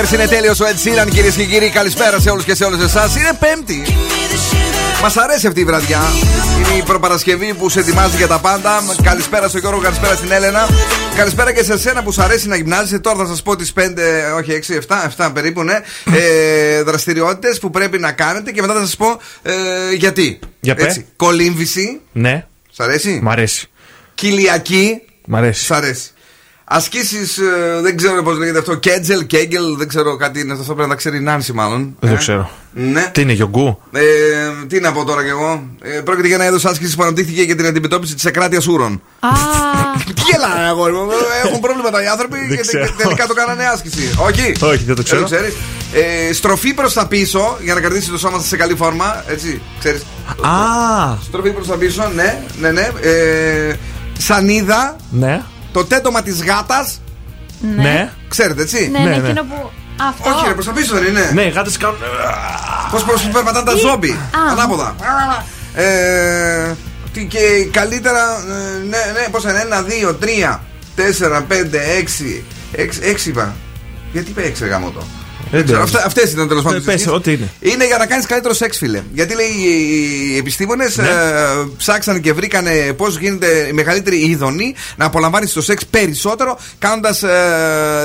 Rivers είναι τέλειος ο Ed Sheeran, κυρίες και κύριοι. Καλησπέρα σε όλους και σε όλες εσάς. Είναι Πέμπτη. Μας αρέσει αυτή η βραδιά. Είναι η προπαρασκευή που σε ετοιμάζει για τα πάντα. Καλησπέρα στον Γιώργο, καλησπέρα στην Έλενα. Καλησπέρα και σε σένα που σου αρέσει να γυμνάζεσαι. Τώρα θα σας πω τις 5, όχι 6, 7, 7 περίπου, ναι. Ε, Δραστηριότητες που πρέπει να κάνετε και μετά θα σας πω ε, γιατί. Για πες. Έτσι. Κολύμβηση. Ναι. Σ' αρέσει. Μ' αρέσει. Κυλιακή. Μ' αρέσει. Σ' αρέσει. Ασκήσεις, δεν ξέρω πώς λέγεται αυτό. Κέτζελ, κέγγελ, δεν ξέρω κάτι. Είναι αυτό πρέπει να τα ξέρει η Νάνση, μάλλον. Δεν Ε, το ξέρω. Ναι. Τι είναι, γιογκού. Ε, τι να πω τώρα κι εγώ. Ε, πρόκειται για ένα είδος άσκησης που αναπτύχθηκε για την αντιμετώπιση της εκράτεια ούρων. Α, [laughs] Τι γελάνε, αγόρι μου. Ε, Έχουν πρόβλημα οι άνθρωποι Δεν και ξέρω. τε- τελικά το κάνανε άσκηση. Όχι. Όχι, δεν το ξέρω. ξέρεις. Ε, στροφή προς τα πίσω για να κρατήσει το σώμα σας σε καλή φόρμα. Έτσι, ξέρεις. Α, Στροφή προς τα πίσω, ναι, ναι, ναι. Ε, σανίδα. ναι. Το τέτομα της γάτας. Ναι. Ξέρετε, έτσι; ναι, Ναι, είναι ναι. εκείνο που. Αυτό. Όχι, ρε, προς τα πίσω δεν είναι. Ναι, οι γάτες κάνουν. Πώς πώς περπατάνε τα ζόμπι. Α. Ανάποδα. Ε, τι και καλύτερα. ε, Ναι, ναι, πόσα είναι. Ένα, δύο, τρία, τέσσερα, πέντε, έξι. Έξι, έξι είπα. Γιατί είπα έξι, γάμο το. Δεν ξέρω, ξέρω. αυτά- Αυτές ήταν τέλος πάντων. Ε, οι πες, συζητήσεις. ό,τι είναι. Είναι για να κάνεις καλύτερο σεξ, φίλε. Γιατί λέει οι επιστήμονες Ναι. ψάξαν και βρήκανε πώς γίνεται η μεγαλύτερη ειδονή να απολαμβάνεις το σεξ περισσότερο, κάνοντας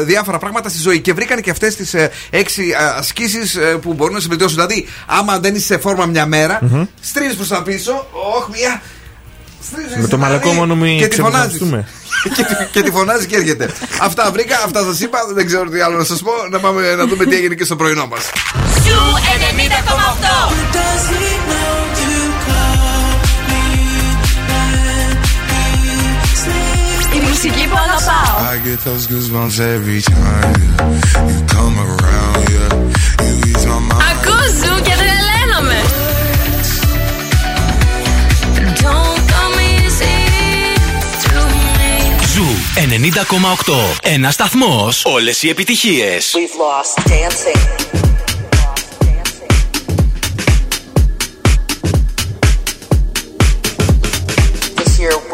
διάφορα πράγματα στη ζωή. Και βρήκανε και αυτές τις έξι ασκήσεις που μπορούν να σε βελτιώσουν. Δηλαδή, άμα δεν είσαι σε φόρμα μια μέρα, Μμμ. στρίβεις προς τα πίσω, όχι μια. Στρίβεις, Με το δηλαδή, μαλακό μόνο μη και τη φωνάζεις. ξεπροσανθούμε. και, τη- και τη φωνάζεις και έρχεται. αυτά βρήκα, αυτά σας είπα. Δεν ξέρω τι άλλο να σας πω. Να πάμε να δούμε τι έγινε και στο πρωινό μας. Σου 90,8. Η μουσική που αγαπάω. I get those goosebumps every time yeah. you come around. Yeah, you ease my mind. Ακούς Zoo και τρελαίνομαι. 90,8. Ένα σταθμό. Όλε οι επιτυχίε. We've lost dancing. This year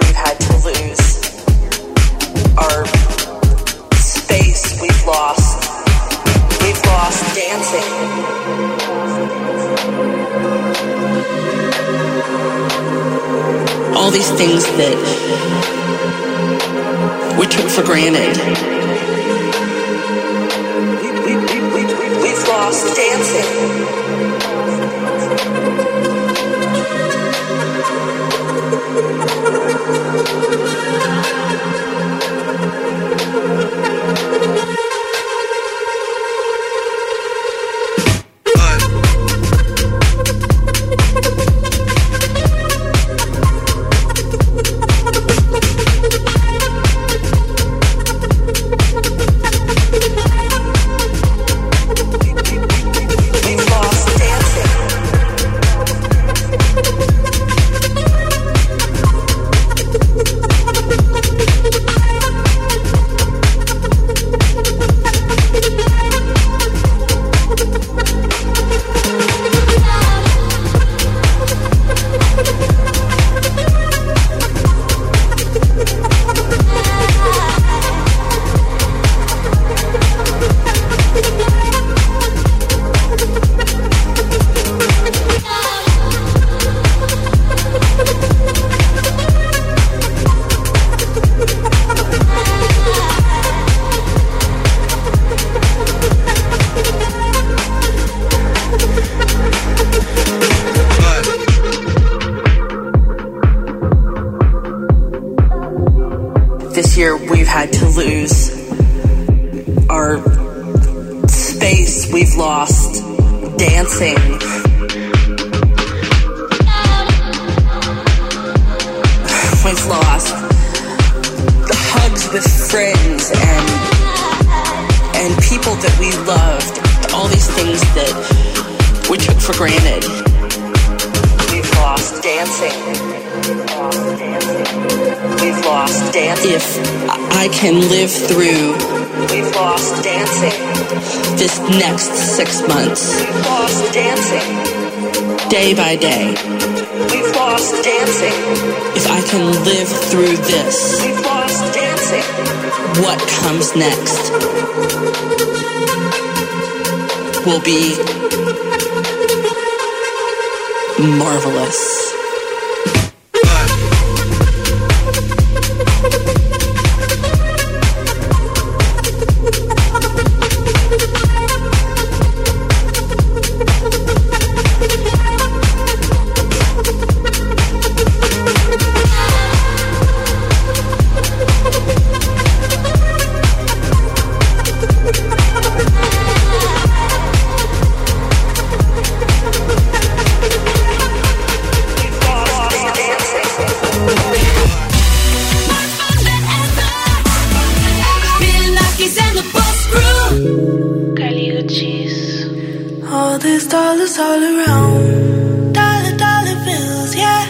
all around. Dollar, dollar bills, yeah,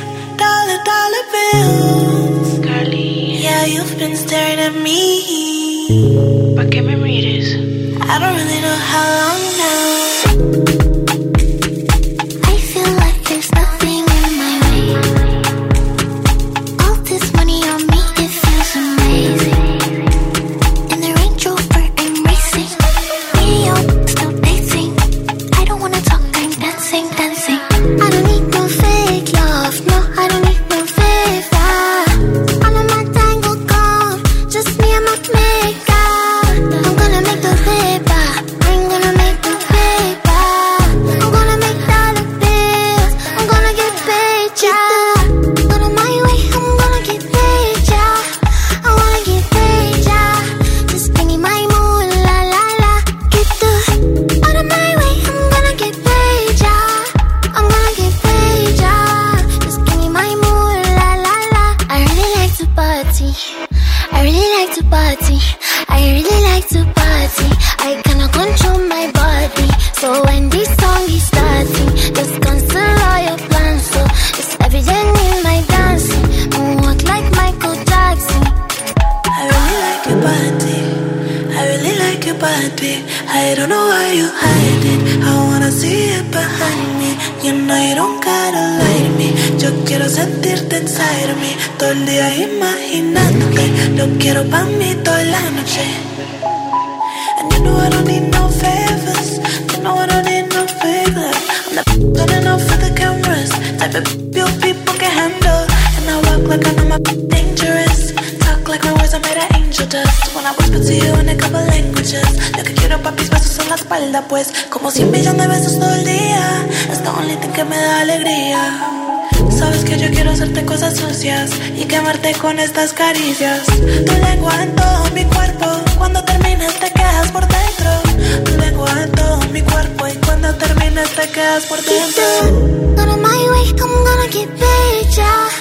dollar, dollar bills. Carly. Yeah, you've been staring at me. But give me readers. I don't really know how long now. y quemarte con estas caricias. Tu lengua en todo mi cuerpo, cuando terminas te quedas por dentro. Tu lengua en todo mi cuerpo y cuando terminas te quedas por dentro. My way, I'm.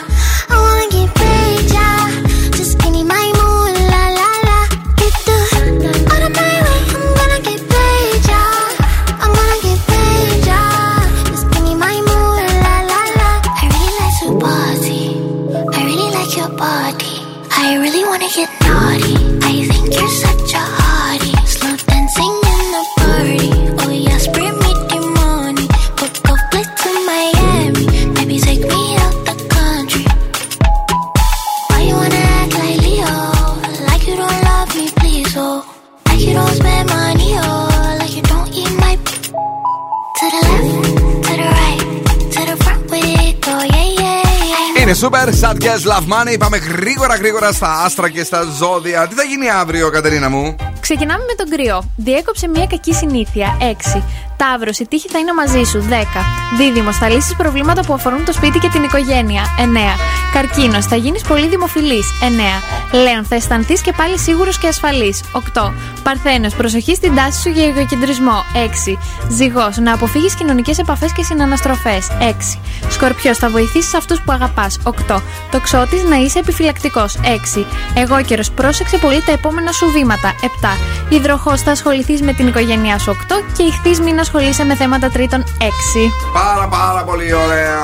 Super Sad Love Money. Πάμε γρήγορα γρήγορα στα άστρα και στα ζώδια. Τι θα γίνει αύριο, Κατερίνα μου; Ξεκινάμε με τον κρυό. Διέκοψε μια κακή συνήθεια. 6. Ταύρος, η τύχη θα είναι μαζί σου. 10. Δίδυμος, θα λύσεις προβλήματα που αφορούν το σπίτι και την οικογένεια. 9. Καρκίνος, θα γίνεις πολύ δημοφιλής. 9. Λέων, θα αισθανθείς και πάλι σίγουρος και ασφαλής. 8. Παρθένος, προσοχή στην τάση σου για εγωκεντρισμό. 6. Ζυγός, να αποφύγεις κοινωνικές επαφές και συναναστροφές. 6. Σκορπιός, θα βοηθήσεις αυτούς που αγαπάς. 8. Τοξότης, να είσαι επιφυλακτικός. 6. Εγώ καιρο, πρόσεξε πολύ τα επόμενα σου βήματα. 7. Υδροχός, θα ασχοληθείς με την οικογένειά σου. 8. Και ηχθεί, μην ασχολείσαι με θέματα τρίτων. 6. Πάρα πάρα πολύ ωραίο.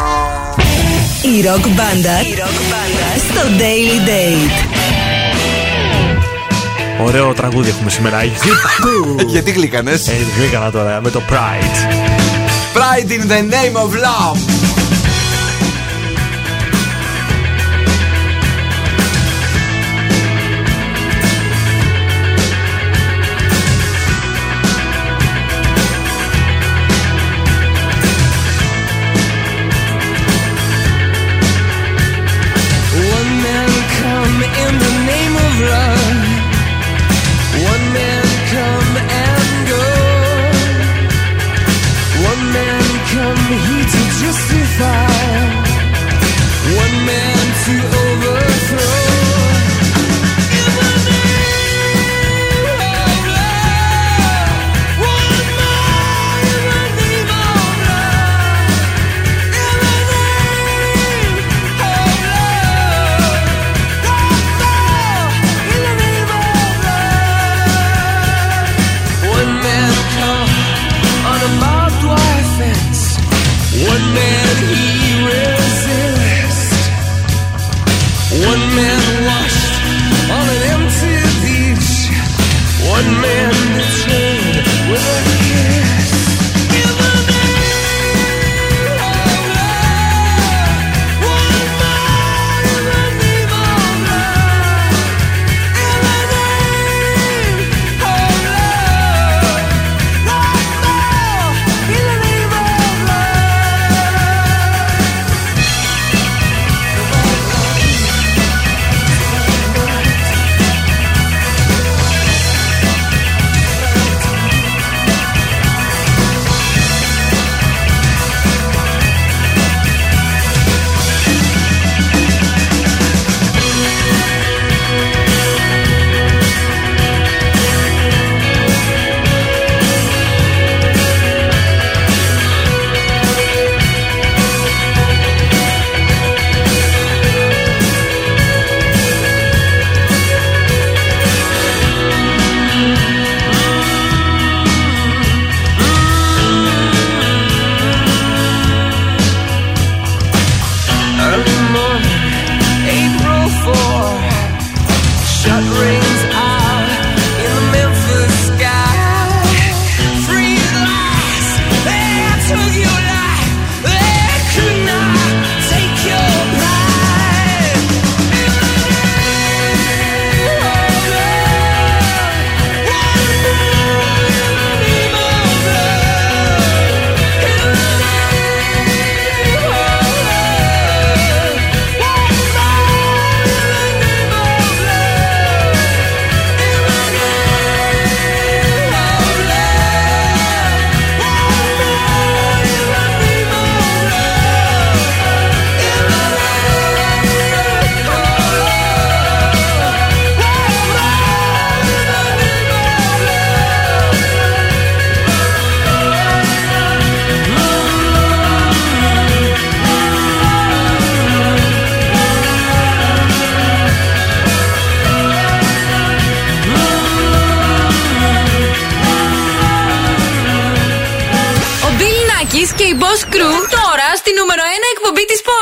Η ροκ μπάντα στο Daily Date. Ωραίο τραγούδι έχουμε σήμερα. [laughs] Γιατί γλίκανε. Ε, γλίκανα τώρα με το Pride. Pride in the name of love.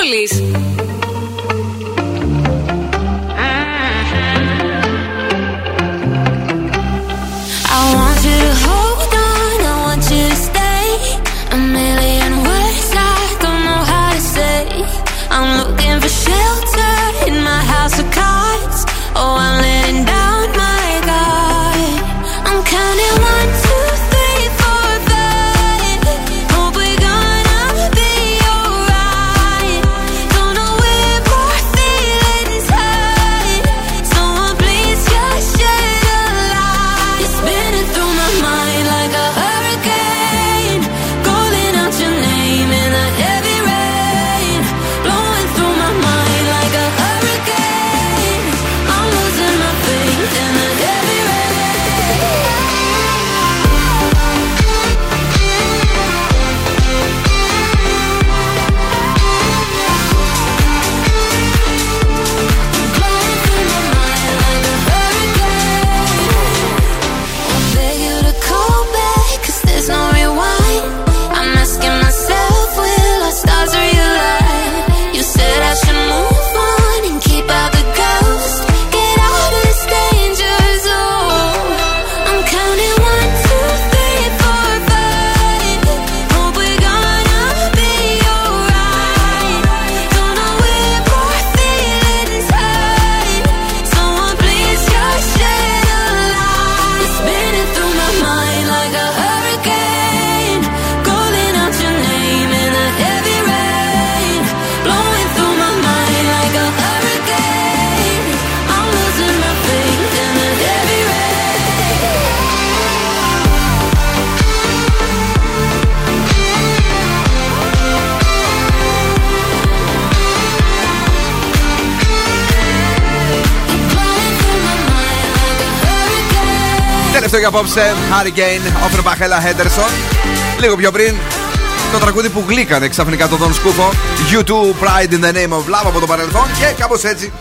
Πόλης. Απόψε. Hurricane, Offenbach, Ella Henderson. Λίγο πιο πριν το τραγούδι που γλύκανε ξαφνικά τον Δον Σκούφο. U2 Pride in the Name of Love από το παρελθόν και κάπως έτσι.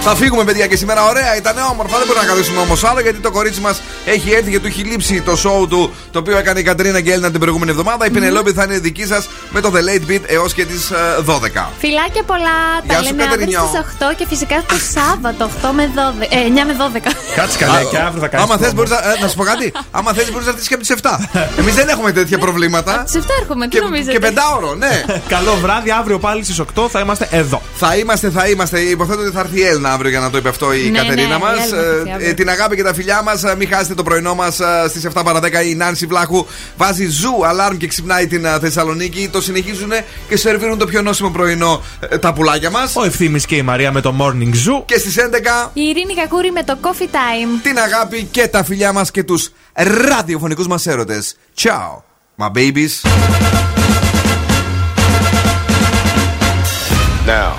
Θα φύγουμε, παιδιά, και σήμερα ωραία. Ήταν όμορφα. Δεν μπορούμε να καθίσουμε όμως άλλο γιατί το κορίτσι μας έχει έρθει και του έχει λείψει το show του το οποίο έκανε η Κατρίνα και η Έλληνα την προηγούμενη εβδομάδα. Η Πινελόπη θα είναι δική σας με το The Late Beat έως και τις 12. Φιλάκια πολλά. Γεια Τα σου, λέμε αύριο Κατερινιό. στις 8 και φυσικά το Σάββατο 8 με 12. Ε, 9 με 12. Κάτσε καλά, και αύριο θα κάνεις. Άμα θες, μπορείς να, ε, να σου πω κάτι. Άμα θες, μπορείς να έρθεις και από τις 7. Εμείς δεν έχουμε τέτοια προβλήματα. Σε 7 έρχομαι, τι Και, νομίζετε; και πεντάωρο, ναι. Καλό βράδυ, αύριο πάλι στις 8 θα είμαστε εδώ. Θα είμαστε, θα είμαστε. Υποθέτω ότι θα έρθει η Έλληνα αύριο για να το είπε αυτό η Ναι, Κατερίνα ναι, μας. η Έλληνα θα έρθει αύριο. την αγάπη και τα φιλιά μας. Μην χάσετε το πρωινό μας στις 7 παρα 10. Η Νάνση Βλάχου βάζει ζου αλάρμ και ξυπνάει την ε, Θεσσαλονίκη. Το συνεχίζουν και σερβίρουν το πιο νόσιμο πρωινό ε, τα πουλάκια μας. Ο ευθύνη και η Μαρία με το Morning Zoo. Και στις 11 Η Ειρήνη Κακούρη με το Coffee Time. Την αγάπη και τα φιλιά μα και του ραδιοφωνικού μα έρωτε. Ciao, my babies. Now,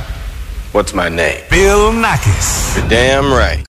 what's my name? Bill Nackis. You're damn right.